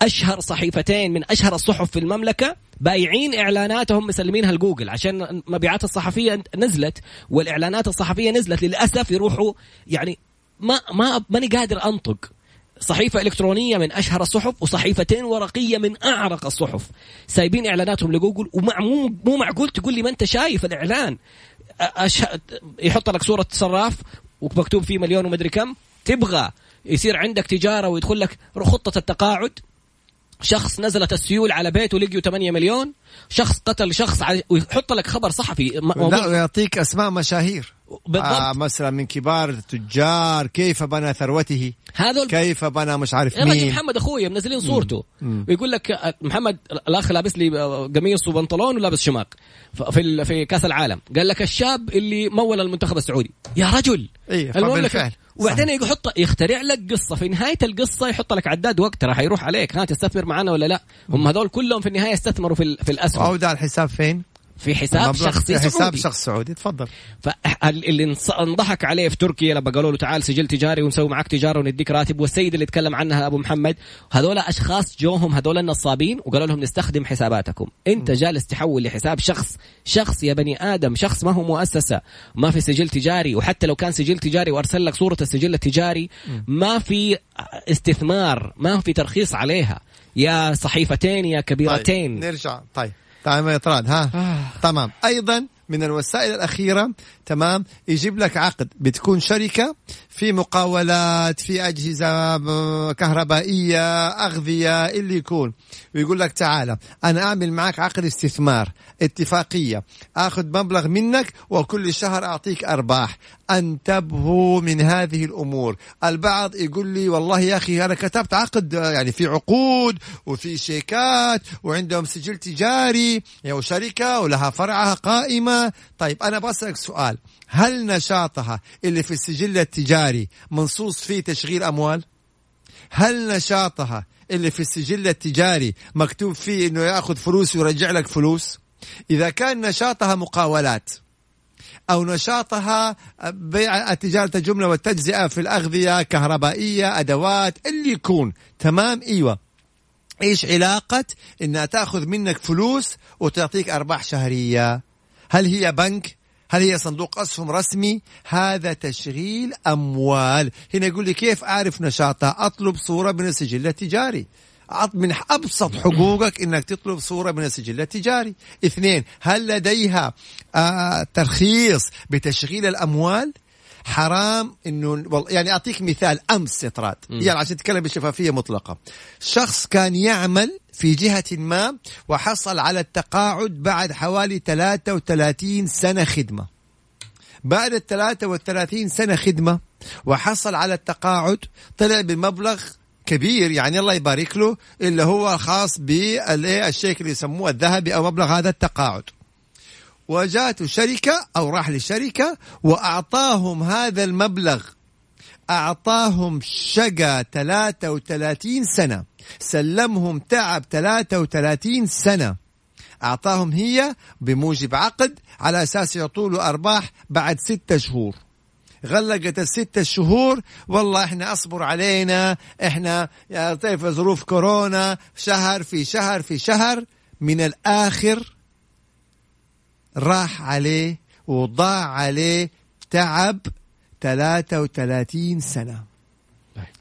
أشهر صحيفتين من أشهر الصحف في المملكة بايعين إعلاناتهم مسلمينها لجوجل. عشان مبيعات الصحفية نزلت والإعلانات الصحفية نزلت للأسف يروحوا يعني ما ما ماني قادر أنطق. صحيفة إلكترونية من أشهر الصحف وصحيفتين ورقية من أعرق الصحف. سايبين إعلاناتهم لجوجل ومع مو, مو معقول تقول لي ما أنت شايف الإعلان. أش... يحط لك صورة صراف ومكتوب فيه مليون ومدري كم. تبغى يصير عندك تجارة ويدخل لك خطة التقاعد. شخص نزلت السيول على بيته لقيوا 8 مليون. شخص قتل شخص ويحط لك خبر صحفي.
لا ويعطيك أسماء مشاهير.
بالضبط.
آه مثلا من كبار التجار كيف بنى ثروته؟
هذول
كيف بنى مش عارف مين؟
محمد اخويا منزلين صورته.
مم.
ويقول لك آه، محمد الأخ لابس لي آه، قميص وبنطلون ولابس شماغ في في كأس العالم. قال لك الشاب اللي مول المنتخب السعودي. يا رجل! المملكة.
فبالفعل.
وبعدين يحط يخترع لك قصة. في نهاية القصة يحط لك عداد وقت راح يروح عليك. ها تستثمر معنا ولا لا؟ هم هذول كلهم في النهاية استثمروا في في الأسهم.
وأودع الحساب فين؟
في حساب شخصي
في حساب
سعودي.
شخص سعودي تفضل.
فاللي انضحك عليه في تركيا لما قالوا له تعال سجل تجاري ونسوي معك تجارة ونديك راتب والسيد اللي تكلم عنها أبو محمد هذول أشخاص جوهم هذول النصابين وقالوا لهم نستخدم حساباتكم. انت جالس تحول لحساب شخص. شخص يا بني آدم شخص ما هو مؤسسة ما في سجل تجاري وحتى لو كان سجل تجاري وأرسل لك صورة السجل التجاري ما في استثمار ما في ترخيص عليها. يا صحيفتين يا كبيرتين.
طيب نرجع طيب. تمام يا طراد ها؟
آه.
تمام. أيضا من الوسائل الأخيرة تمام يجيب لك عقد. بتكون شركة في مقاولات في أجهزة كهربائية أغذية اللي يكون. ويقول لك تعالى أنا أعمل معك عقد استثمار اتفاقية. آخذ مبلغ منك وكل شهر أعطيك أرباح. انتبهوا من هذه الأمور. البعض يقول لي والله يا أخي أنا كتبت عقد يعني في عقود وفي شيكات وعندهم سجل تجاري يعني شركة ولها فرعها قائمة. طيب أنا بسألك سؤال هل نشاطها اللي في السجل التجاري منصوص فيه تشغيل أموال؟ هل نشاطها اللي في السجل التجاري مكتوب فيه إنه يأخذ فلوس ويرجع لك فلوس؟ إذا كان نشاطها مقاولات أو نشاطها بيع تجارة الجملة والتجزئة في الأغذية كهربائية أدوات اللي يكون. تمام؟ إيوة. إيش علاقة؟ إنها تأخذ منك فلوس وتعطيك أرباح شهرية. هل هي بنك؟ هل هي صندوق أسهم رسمي؟ هذا تشغيل أموال. هنا يقول لي كيف أعرف نشاطها؟ أطلب صورة من السجل التجاري. من أبسط حقوقك إنك تطلب صورة من السجل التجاري. اثنين هل لديها آه ترخيص بتشغيل الأموال؟ حرام إنه والله يعني أعطيك مثال أمس طراد. يعني عشان تتكلم بشفافيه مطلقة. شخص كان يعمل في جهة ما وحصل على التقاعد بعد حوالي 33 سنة خدمة. بعد ال 33 سنة خدمة وحصل على التقاعد طلع بمبلغ كبير يعني الله يبارك له اللي هو خاص بالشيك اللي يسموه الذهبي أو مبلغ هذا التقاعد. وجاته شركة أو راح لشركة وأعطاهم هذا المبلغ. أعطاهم شقى 33 سنة. سلمهم تعب 33 سنة. أعطاهم هي بموجب عقد على أساس يعطوا له أرباح بعد ستة شهور. غلقت الستة شهور والله إحنا أصبر علينا. إحنا يا طيب ظروف كورونا. شهر في شهر في شهر من الآخر راح عليه وضاع عليه تعب 33 سنة.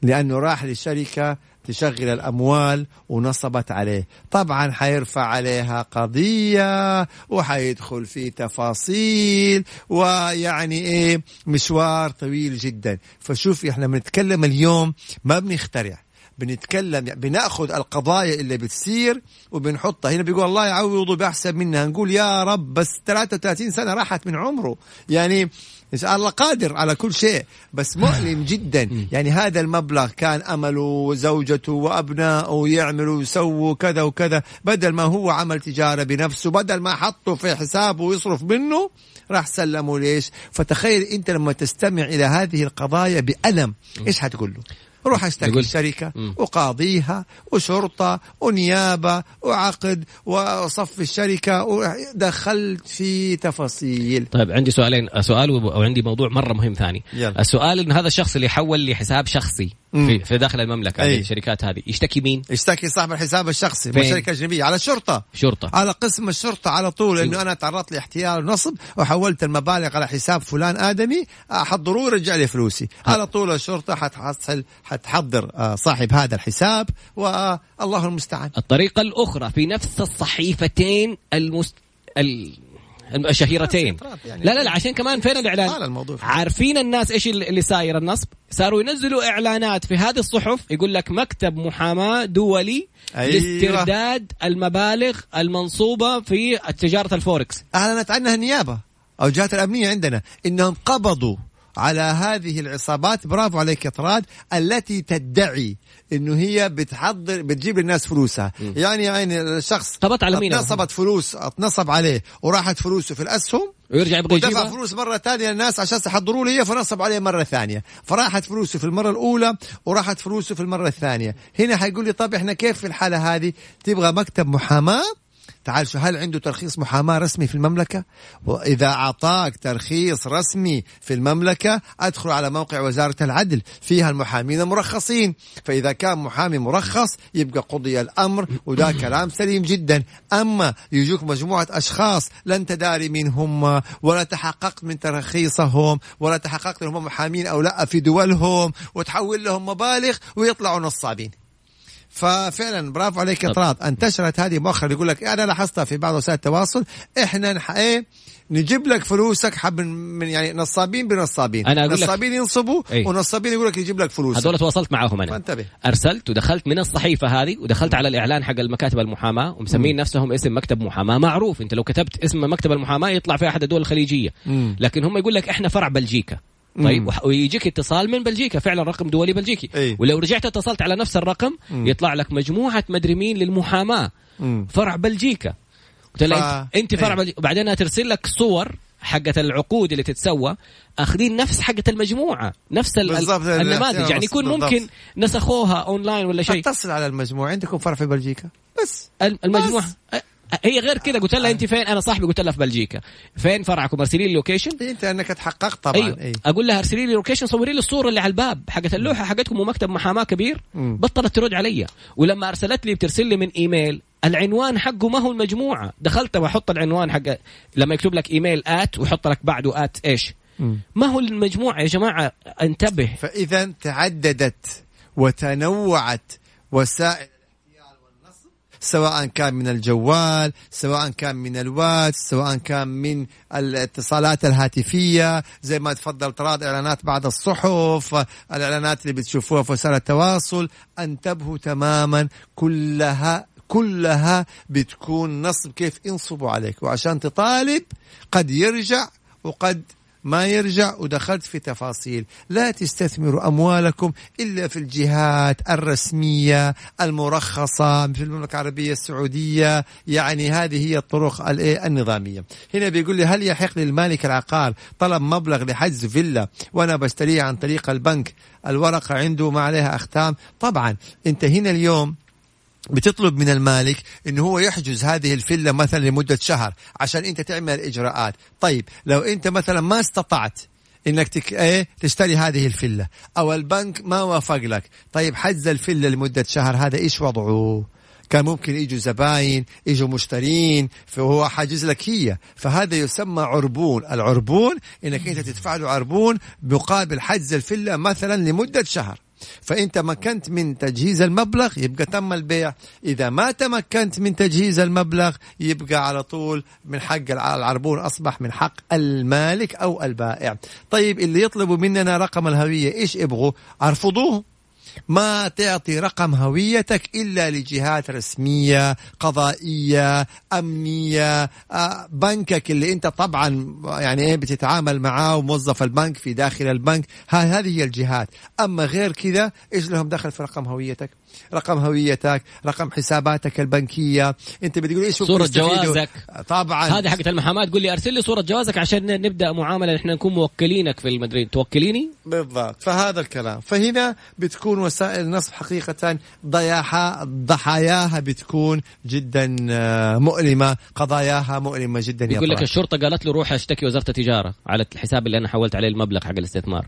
لأنه راح لشركة تشغل الأموال ونصبت عليه. طبعا حيرفع عليها قضية وحيدخل في تفاصيل ويعني إيه مشوار طويل جدا. فشوف إحنا بنتكلم اليوم ما بنخترع. بنتكلم بنأخذ القضايا اللي بتصير وبنحطها. هنا بيقول الله يعوضه بأحسن منها. نقول يا رب بس 33 سنة راحت من عمره. يعني الله قادر على كل شيء بس مؤلم جدا. يعني هذا المبلغ كان أمله وزوجته وأبنائه يعملوا ويسووا كذا وكذا. بدل ما هو عمل تجارة بنفسه بدل ما حطه في حسابه ويصرف منه راح سلمه. ليش؟ فتخيل أنت لما تستمع إلى هذه القضايا بألم إيش حتقول له؟ روح الشركة
مم.
وقاضيها وشرطة ونيابة وعقد وصف الشركة ودخلت في تفاصيل
طيب عندي سؤالين سؤال وعندي موضوع مرة مهم ثاني
يلا.
السؤال إن هذا الشخص اللي حول لحساب شخصي
مم.
في, في داخل المملكة
أي.
هذه الشركات هذه. يشتكي مين؟
اشتكي صاحب الحساب الشخصي؟ من شركة أجنبية على الشرطة
شرطة.
على قسم الشرطة على طول إنه أنا تعرضت لاحتيال ونصب وحولت المبالغ على حساب فلان آدمي احضروه ويرجع لي فلوسي. على طول الشرطة حتحصل حتحضر آه، صاحب هذا الحساب والله المستعان.
الطريقة الأخرى في نفس الصحيفتين المست... ال... الشهيرتين
يعني-
لا لا لا عشان كمان فين
الإعلان.
عارفين الناس إيش اللي ساير النصب؟ صاروا ينزلوا إعلانات في هذه الصحف يقول لك مكتب محاماة دولي
أيوة.
لاسترداد المبالغ المنصوبة في تجارة الفوركس.
أعلنت عنها النيابة أو الجهات الأمنية عندنا إنهم قبضوا على هذه العصابات. برافو عليك يا طراد التي تدعي إنه هي بتحضر بتجيب للناس فلوسها.
مم.
يعني يعني الشخص
قبضت على مين؟
اتنصبت فلوس اتنصب عليه وراحت فلوسه في الأسهم
ويرجع يبغى
ودفع
يجيبها
فلوس مرة ثانية للناس عشان يحضروا له هي فنصب عليه مرة ثانية. فراحت فلوسه في المرة الأولى وراحت فلوسه في المرة الثانية. هنا حيقول لي طب إحنا كيف في الحالة هذه؟ تبغى مكتب محاماة؟ تعال شو هل عنده ترخيص محاماة رسمي في المملكة؟ وإذا أعطاك ترخيص رسمي في المملكة أدخل على موقع وزارة العدل فيها المحامين المرخصين فإذا كان محامي مرخص يبقى قضي الأمر وده كلام سليم جدا. أما يجوك مجموعة أشخاص لا أنت داري مين هم ولا تحققت من ترخيصهم ولا تحققت هم محامين أو لا في دولهم وتحول لهم مبالغ ويطلعوا نصابين. ففعلا برافو عليك يا. طراد. انتشرت هذه مؤخرا. يقول لك أنا لاحظتها في بعض وسائل التواصل. إحنا نح... إيه نجيب لك فلوسك حب من يعني نصابين بنصابين.
أنا أقول لك-
نصابين ينصبوا
إيه.
ونصابين يقول لك يجيب لك فلوسك.
هذول تواصلت معاهم أنا.
فانتبه.
أرسلت ودخلت من الصحيفة هذه ودخلت على الإعلان حق المكاتب المحاماة ومسمين نفسهم اسم مكتب محاماة. معروف أنت لو كتبت اسم مكتب المحاماة يطلع في أحد الدول الخليجية.
مم.
لكن هم يقول لك إحنا فرع بلجيكا. طيب ويجيك اتصال من بلجيكا فعلا رقم دولي بلجيكي.
إيه.
ولو رجعت اتصلت على نفس الرقم
مم.
يطلع لك مجموعة مدري مين للمحاماة.
مم.
فرع بلجيكا. قلت
ف-
انت, أنت فرع
إيه.
بلجيكا. وبعدين ترسل لك صور حقت العقود اللي تتسوى أخذين نفس حقت المجموعة نفس النماذج. يعني يكون
بالضبط.
ممكن نسخوها أونلاين ولا شيء.
اتصل على المجموعة. عندكم فرع في بلجيكا؟ بس.
المجموعه هي غير كذا قلت لها أنت فين؟ أنا صاحبي. قلت لها في بلجيكا. فين فرعكم ارسلي لي location
أنت أنك تحققت طبعا.
أيوه.
أي.
أقول لها أرسلي لي location صوري لي الصورة اللي على الباب. حقت اللوحة حقتكم ومكتب محاماة كبير. بطلت ترد علي. ولما أرسلت لي بترسل لي من إيميل. العنوان حقه ما هو المجموعة. دخلت واحط العنوان حق لما يكتب لك إيميل ات ويحط لك بعده ات
إيش.
ما هو المجموعة يا جماعة؟ انتبه.
فإذا تعددت وتنوعت وسائل سواء كان من الجوال سواء كان من الواتس سواء كان من الاتصالات الهاتفية. زي ما تفضل طراد إعلانات بعد الصحف الإعلانات اللي بتشوفوها في وسائل التواصل. انتبهوا تماما كلها كلها بتكون نصب كيف ينصبوا عليك. وعشان تطالب قد يرجع وقد ما يرجع ودخلت في تفاصيل. لا تستثمروا أموالكم إلا في الجهات الرسمية المرخصة في المملكة العربية السعودية. يعني هذه هي الطرق؟ النظامية. هنا بيقول لي هل يحق للمالك العقار طلب مبلغ لحجز فيلا وأنا بشتريها عن طريق البنك؟ الورقة عنده ما عليها أختام. طبعا أنت هنا اليوم بتطلب من المالك إنه هو يحجز هذه الفيلا مثلا لمدة شهر عشان أنت تعمل الاجراءات طيب لو أنت مثلا ما استطعت إنك تك... إيه تشتري هذه الفيلا أو البنك ما وافق لك طيب حجز الفيلا لمدة شهر هذا إيش وضعه؟ كان ممكن يجوا زباين يجوا مشترين فهو حاجز لك هي. فهذا يسمى عربون. العربون إنك أنت تدفع له عربون مقابل حجز الفيلا مثلا لمدة شهر. فانت مكنت من تجهيز المبلغ يبقى تم البيع. إذا ما تمكنت من تجهيز المبلغ يبقى على طول من حق الع- العربون أصبح من حق المالك أو البائع. طيب اللي يطلبوا مننا رقم الهوية إيش يبغوا؟ أرفضوه. ما تعطي رقم هويتك إلا لجهات رسمية قضائية أمنية آه، بنكك اللي أنت طبعا يعني إيه بتتعامل معاه وموظف البنك في داخل البنك. هذه هي الجهات. أما غير كذا إيش لهم دخل في رقم هويتك؟ رقم هويتك رقم حساباتك البنكية. انت بتقول إيش
صورة
بيستفيدوا؟
جوازك.
طبعا.
هذه حقت المحاماة تقول لي أرسل لي صورة جوازك عشان نبدأ معاملة إحنا نكون موكلينك في المدري. توكليني؟
بالضبط. فهذا الكلام. فهنا بتكون وسائل النصب حقيقة ضياها ضحاياها بتكون جدا آه، مؤلمة. قضاياها مؤلمة جدا يا
يقول لك. الشرطة قالت له روح أشتكي وزارة التجارة على الحساب اللي أنا حولت عليه المبلغ حق الاستثمار.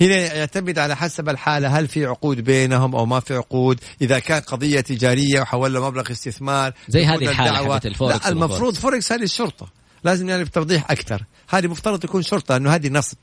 هنا يعتمد على حسب الحالة هل في عقود بينهم أو ما في عقود. إذا كان قضية تجارية وحول له مبلغ استثمار
زي هذه الحالة حقت الفوركس
لا المفروض. فوركس هذه الشرطة. لازم يعني بتوضيح أكثر. هذه مفترض تكون شرطة أنه هذه نصب.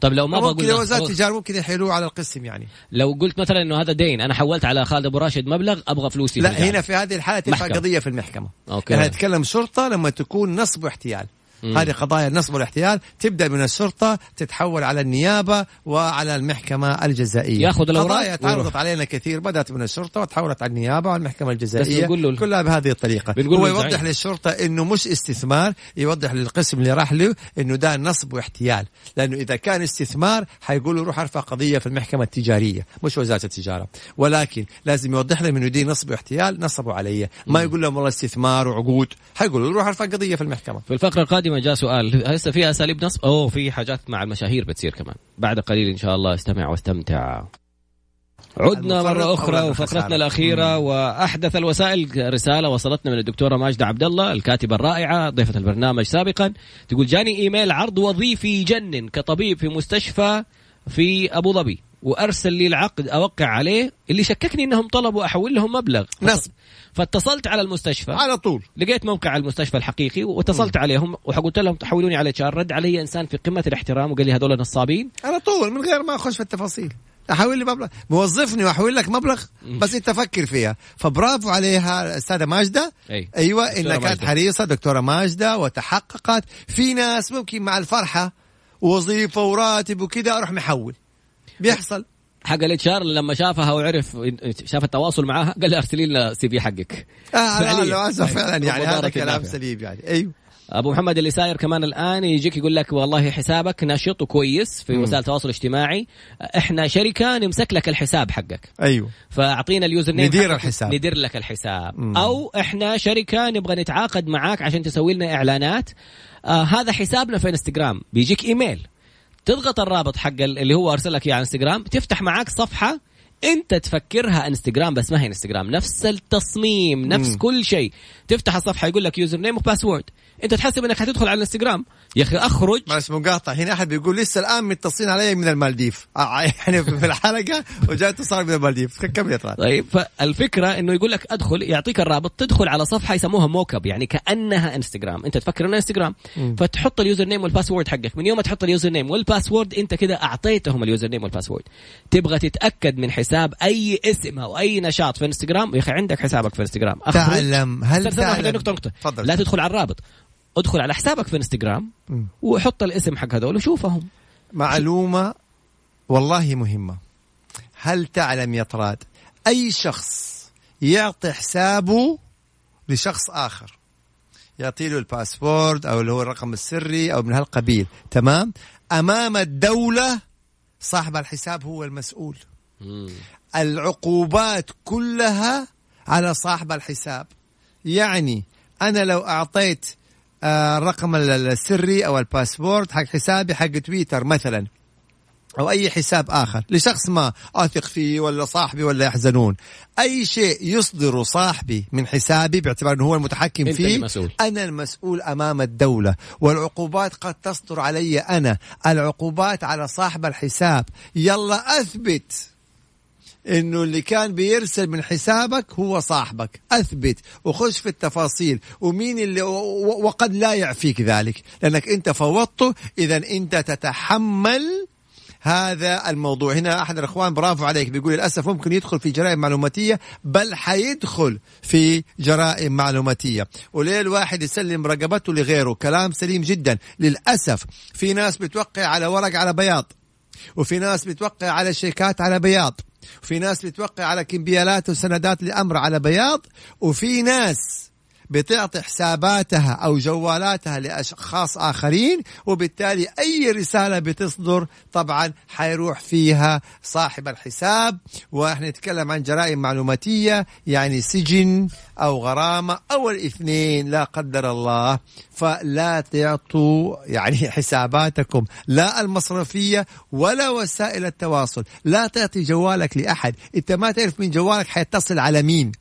طب لو ما بقول
وزارة التجارة ممكن يحيلوه على القسم يعني.
لو قلت مثلا إنه هذا دين أنا حولت على خالد أبو راشد مبلغ أبغى فلوسي في
لا
الجامعة.
هنا في هذه الحالة ترفع
محكمة.
قضية في المحكمة.
أوكي.
يعني نتكلم شرطة لما تكون نصب واحتيال. هذه قضايا النصب والاحتيال. تبدأ من الشرطة تتحول على النيابة وعلى المحكمة الجزائية.
ياخذ الأوراق
قضايا تعرضت. علينا كثير بدأت من الشرطة وتحولت على النيابة وعلى
المحكمة الجزائية.
كلها بهذه
الطريقة.
هو يوضح. للشرطة إنه مش استثمار يوضح للقسم اللي راح له إنه ده نصب واحتيال. لأنه إذا كان استثمار حيقولوا روح ارفع قضية في المحكمة التجارية مش وزارة التجارة. ولكن لازم يوضح لهم إنه دي نصب واحتيال نصبوا علي. ما يقول لهم والله استثمار وعقود حيقولوا روح ارفع قضية في المحكمة.
في القادمة جاء سؤال. هسه في أساليب نصب؟ أوه في حاجات مع المشاهير بتصير كمان. بعد قليل إن شاء الله استمع واستمتع. عدنا مرة أخرى وفقرتنا. الأخيرة وأحدث الوسائل رسالة وصلتنا من الدكتورة ماجدة عبد الله الكاتبة الرائعة ضيفة البرنامج سابقا تقول جاني إيميل عرض وظيفي يجنن كطبيب في مستشفى في أبو ظبي. وأرسل لي العقد أوقع عليه اللي شككني أنهم طلبوا أحول لهم مبلغ.
نصب.
فاتصلت على المستشفى.
على طول.
لقيت موقع المستشفى الحقيقي واتصلت عليهم وقلت لهم تحولوني على اتش رد علي إنسان في قمة الاحترام وقال لي هذول نصابين.
على طول من غير ما أخش في التفاصيل. أحول لي مبلغ. موظفني وأحول لك مبلغ بس أنت فكر فيها. فبرافو عليها الأستاذة ماجدة.
أي. أيوه
إنها كانت. حريصة دكتورة ماجدة وتحققت. في ناس ممكن مع الفرحة وظيفة وراتب وكذا أروح محول. بيحصل.
حق ال HR لما شافها وعرف شاف التواصل معاها قال لي ارسلي لنا CV حقك.
آه لا
فعليا.
لا أسف فعلا يعني هذا كلام. سليم يعني. أيوه.
أبو محمد اللي ساير كمان الآن يجيك يقول لك والله حسابك نشط وكويس في وسائل التواصل الاجتماعي. إحنا شركة نمسك لك الحساب حقك.
أيوه.
فأعطينا ال username
ندير الحساب.
ندير لك الحساب.
مم.
أو إحنا شركة نبغى نتعاقد معاك عشان تسوي لنا إعلانات. آه هذا حسابنا في انستغرام بيجيك إيميل. تضغط الرابط حق ال- اللي هو ارسل لك إياه على إنستغرام تفتح معاك صفحة أنت تفكرها إنستغرام بس ما هي إنستغرام نفس التصميم نفس
مم.
كل شيء. تفتح الصفحة يقول لك username و password أنت تحسب إنك حتدخل على الانستغرام يا أخي أخرج.
معلش مقاطع هنا أحد بيقول لسه الآن متصلين علي من المالديف. آه، يعني في الحلقة وجاء اتصال من المالديف. كم يا طلال
طيب فالفكرة إنه يقول لك أدخل يعطيك الرابط تدخل على صفحة يسموها mock up يعني كأنها انستغرام أنت تفكر إنها انستغرام فتحط ال username وال password حقك. من يوم ما تحط ال username وال password أنت كده أعطيتهم ال username وال password تبغى تتأكد من حساب أي اسم أو أي نشاط في انستغرام يا أخي عندك حسابك في انستغرام.
تعلم. هل تعلم؟
نقطة
نقطة.
لا تدخل على الرابط. ادخل على حسابك في انستغرام
مم.
وحط الاسم حق هذول وشوفهم.
معلومة والله مهمة. هل تعلم يا طراد أي شخص يعطي حسابه لشخص آخر؟ يعطي له ال password أو اللي هو الرقم السري أو من هالقبيل. تمام؟ أمام الدولة صاحب الحساب هو المسؤول. العقوبات كلها على صاحب الحساب. يعني أنا لو أعطيت آه، الرقم ال- السري أو ال password حق حسابي حق تويتر مثلا أو أي حساب آخر لشخص ما أثق فيه ولا صاحبي ولا يحزنون. أي شيء يصدر صاحبي من حسابي باعتبار إنه هو المتحكم
أنت
فيه
المسؤول.
أنا المسؤول أمام الدولة. والعقوبات قد تصدر علي أنا. العقوبات على صاحب الحساب. يلا أثبت. إنه اللي كان بيرسل من حسابك هو صاحبك. أثبت وخش في التفاصيل. ومين اللي وقد لا يعفيك ذلك. لأنك أنت فوضته. اذا أنت تتحمل هذا الموضوع. هنا أحد الإخوان برافو عليك. بيقول للأسف ممكن يدخل في جرائم معلوماتية بل حيدخل في جرائم معلوماتية. وليه الواحد يسلم رقبته لغيره؟ كلام سليم جدا. للأسف في ناس بتوقع على ورق على بياض. وفي ناس بتوقع على شيكات على بياض. وفي ناس بتوقع على كمبيالات وسندات لأمر على بياض وفي ناس بتعطي حساباتها أو جوالاتها لأشخاص آخرين وبالتالي أي رسالة بتصدر طبعا حيروح فيها صاحب الحساب. وإحنا نتكلم عن جرائم معلوماتية يعني سجن أو غرامة أو الاثنين لا قدر الله. فلا تعطوا يعني [LAUGHS] حساباتكم لا المصرفية ولا وسائل التواصل. لا تعطي جوالك لأحد. أنت ما تعرف من جوالك حيتصل على مين.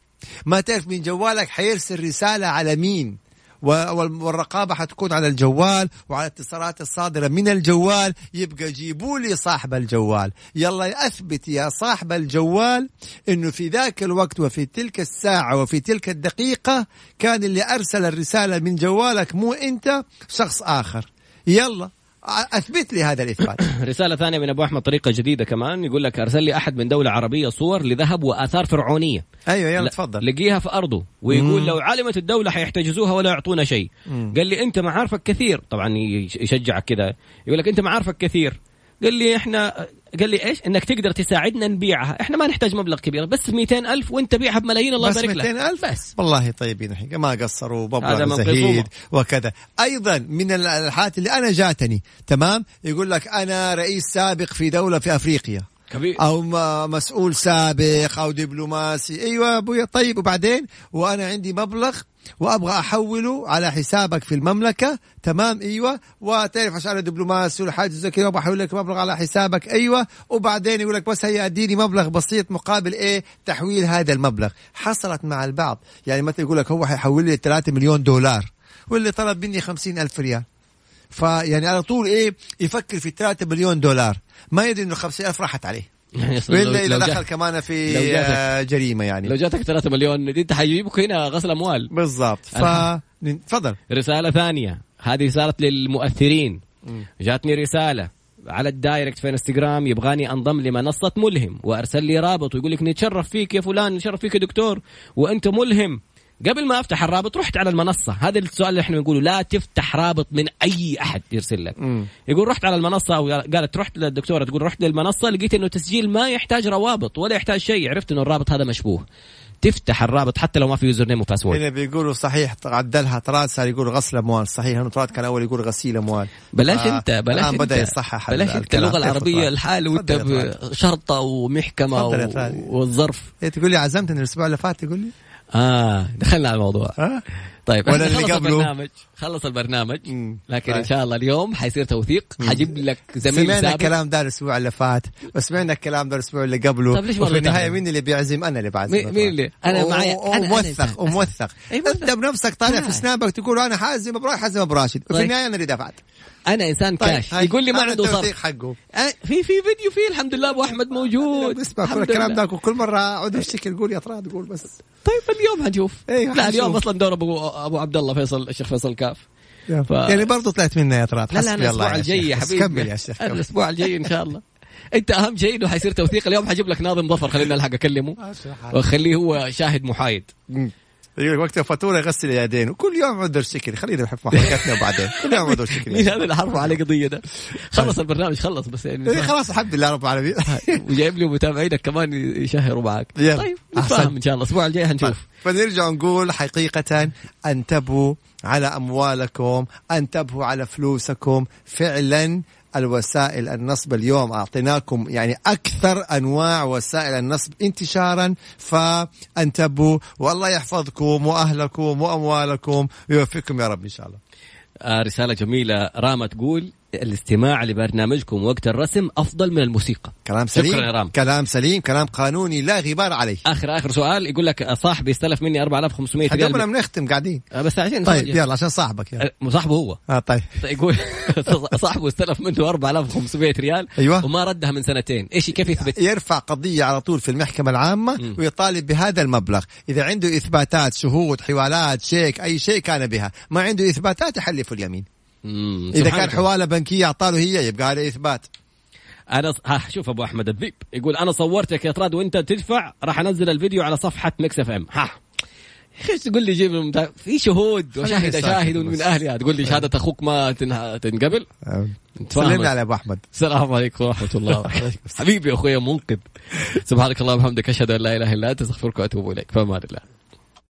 ما تعرف من جوالك؟ حيرسل رسالة على مين؟ والرقابة حتكون على الجوال وعلى الاتصالات الصادرة من الجوال. يبقى جيبوا لي صاحب الجوال. يلا أثبت يا صاحب الجوال أنه في ذاك الوقت وفي تلك الساعة وفي تلك الدقيقة كان اللي أرسل الرسالة من جوالك مو أنت شخص آخر. يلا. أثبت لي هذا الإثبات. [COUGHS]
رسالة ثانية من أبو أحمد طريقة جديدة كمان يقول لك أرسل لي أحد من دولة عربية صور لذهب وآثار فرعونية.
أيوه يلا
لا-
تفضل.
لقيها في أرضه ويقول
مم.
لو علمت الدولة حيحتجزوها ولا يعطونا شيء. قال لي أنت معارفك كثير. طبعا يش- يشجعك كذا. يقول لك أنت معارفك كثير. قال لي إحنا قال لي إيش؟ إنك تقدر تساعدنا نبيعها. إحنا ما نحتاج مبلغ كبير بس 200 ألف وأنت بيعها بملايين الله
بس
يبارك لك.
200 ألف؟
بس.
والله طيبين الحين ما قصروا مبلغ
من
زهيد. وكذا. أيضا من الحالات اللي أنا جاتني تمام؟ يقول لك أنا رئيس سابق في دولة في أفريقيا.
كبير.
أو مسؤول سابق أو دبلوماسي. أيوه يا أبويا طيب وبعدين؟ وأنا عندي مبلغ وأبغى أحوله على حسابك في المملكة. تمام؟ إيوه. وتعرف عشان أنا دبلوماسي ولا حاجة زي كذا أبغى احول لك مبلغ على حسابك. إيوه. وبعدين يقول لك بس هي أديني مبلغ بسيط مقابل إيه؟ تحويل هذا المبلغ. حصلت مع البعض. يعني مثلا يقول لك هو حيحول لي 3 مليون دولار. واللي طلب مني 50 ألف ريال. فيعني على طول إيه؟ يفكر في 3 مليون دولار. ما يدري إنه 50 ألف راحت عليه.
يعني لو- إذا
دخل كمان في آه، جريمة يعني.
لو جاتك 3 مليون دي أنت حيجيبك هنا غسل أموال.
بالضبط. ف تفضل.
رسالة ثانية. هذه رسالة للمؤثرين. جاتني رسالة على ال direct في إنستغرام. يبغاني أنضم لمنصة ملهم وأرسل لي رابط ويقول لك نتشرف فيك يا فلان نتشرف فيك يا دكتور. وأنت ملهم. قبل ما أفتح الرابط رحت على المنصة. هذا السؤال اللي إحنا بنقوله لا تفتح رابط من أي أحد يرسل لك.
مم.
يقول رحت على المنصة أو قالت رحت للدكتورة تقول رحت للمنصة لقيت إنه تسجيل ما يحتاج روابط ولا يحتاج شيء. عرفت إنه الرابط هذا مشبوه. تفتح الرابط حتى لو ما في username و password.
هنا بيقولوا صحيح عدلها صار يقول غسل أموال. صحيح إنه طراد كان أول يقول غسيل أموال.
بلاش
آه،
أنت بلاش أنت.
بدأ يصحح
بلاش
أنت.
اللغة
العربية؟
الحال وأنت شرطه
ومحكمة
و... والظرف.
إيه تقول لي عزمت ان الأسبوع اللي فات تقول لي؟
آه دخلنا على الموضوع.
ها
طيب
ولا اللي
خلص
قبله؟
البرنامج خلص البرنامج. لكن
طيب.
ان شاء الله اليوم حيصير توثيق حجيب لك زميل
سمعنا
سابق
الكلام ده الأسبوع اللي فات وسمعنا الكلام ده الأسبوع اللي قبله
طيب ليش
وفي
النهاية؟
مين اللي بيعزم أنا اللي بعزم
مين- مين اللي؟ معايا-
و-
أنا- أنا
وموثق
موثق.
أنت بنفسك طالع في. سنابك تقول أنا حازم راشد حازم أبو راشد وفي
طيب.
النهاية أنا اللي دفعت
أنا إنسان كاش
هاي.
يقول لي ما عنده صرف
حقه
آه، في في فيديو فيه الحمد لله أبو أحمد موجود
اسمع كل الكلام. ده وكل مرة اعود أشتكي تقول يا طراد قول بس
طيب اليوم هنشوف
أيوة،
لا اليوم. أصلا دور ابو أبو عبد الله فيصل الشيخ فيصل كاف. ف-
يعني برضو طلعت منا يا طراد.
لا لا أنا
الله
الأسبوع الجاي يا. حبيبي.
كمل يا شيخ.
الأسبوع الجاي إن شاء الله. أنت أهم شيء إنه حيصير توثيق. اليوم حجيب لك ناظم ظفر خلينا الحق اكلمه واخليه هو شاهد محايد.
يقول لك وقت الفاتورة يغسل يدين وكل يوم عود شكل. خلينا نحط محركاتنا وبعدين كل يوم عود شكل.
مين هذا اللي حرفه عليه قضية ده؟ خلص البرنامج خلص بس يعني.
إيه خلاص الحمد لله رب العالمين. [LAUGHS]
وجايب لي متابعينك كمان يشهروا معك. طيب. نتفاهم إن شاء الله. الأسبوع الجاي هنشوف.
فنرجع نقول حقيقة انتبهوا على أموالكم انتبهوا على فلوسكم. فعلا الوسائل النصب اليوم. أعطيناكم يعني أكثر أنواع وسائل النصب انتشارا فانتبهوا. والله يحفظكم وأهلكم وأموالكم. ويوفقكم يا رب إن شاء الله.
آه رسالة جميلة. راما تقول الاستماع لبرنامجكم وقت الرسم أفضل من الموسيقى.
كلام سليم.
شكرا يا رام.
كلام سليم كلام قانوني لا غبار عليه.
آخر آخر سؤال يقول لك صاحبي استلف مني 4500
حتى
ريال
بنختم قاعدين.
آه، بس عشان
طيب يلا عشان صاحبك يلا.
آه، صاحبه هو.
آه طيب. [LAUGHS]
يقول [LAUGHS] صاحبه استلف منه 4500 ريال
أيوة.
وما ردها من سنتين. إيش كيف يثبت؟
يرفع قضية على طول في المحكمة العامة
مم.
ويطالب بهذا المبلغ. إذا عنده إثباتات شهود حوالات شيك أي شيء كان بها. ما عنده إثباتات يحلف اليمين.
سبحان
كان
الله.
حوالة بنكية أعطاله هي يبقى عليه إثبات.
أنا ها شوف أبو أحمد الذيب يقول أنا صورتك يا طراد وأنت تدفع راح أنزل الفيديو على صفحة Mix FM. ها. إيش تقول لي جيب في شهود وشاهد شاهد من. اهلها تقول لي شهادة أخوك ما تنه- تنقبل.
سلمنا على أبو أحمد.
السلام عليكم ورحمة الله [LAUGHS] حبيبي يا أخوي منقذ سبحانك اللهم وبحمدك أشهد أن لا إله إلا أنت أستغفرك وأتوب إليك. فما الله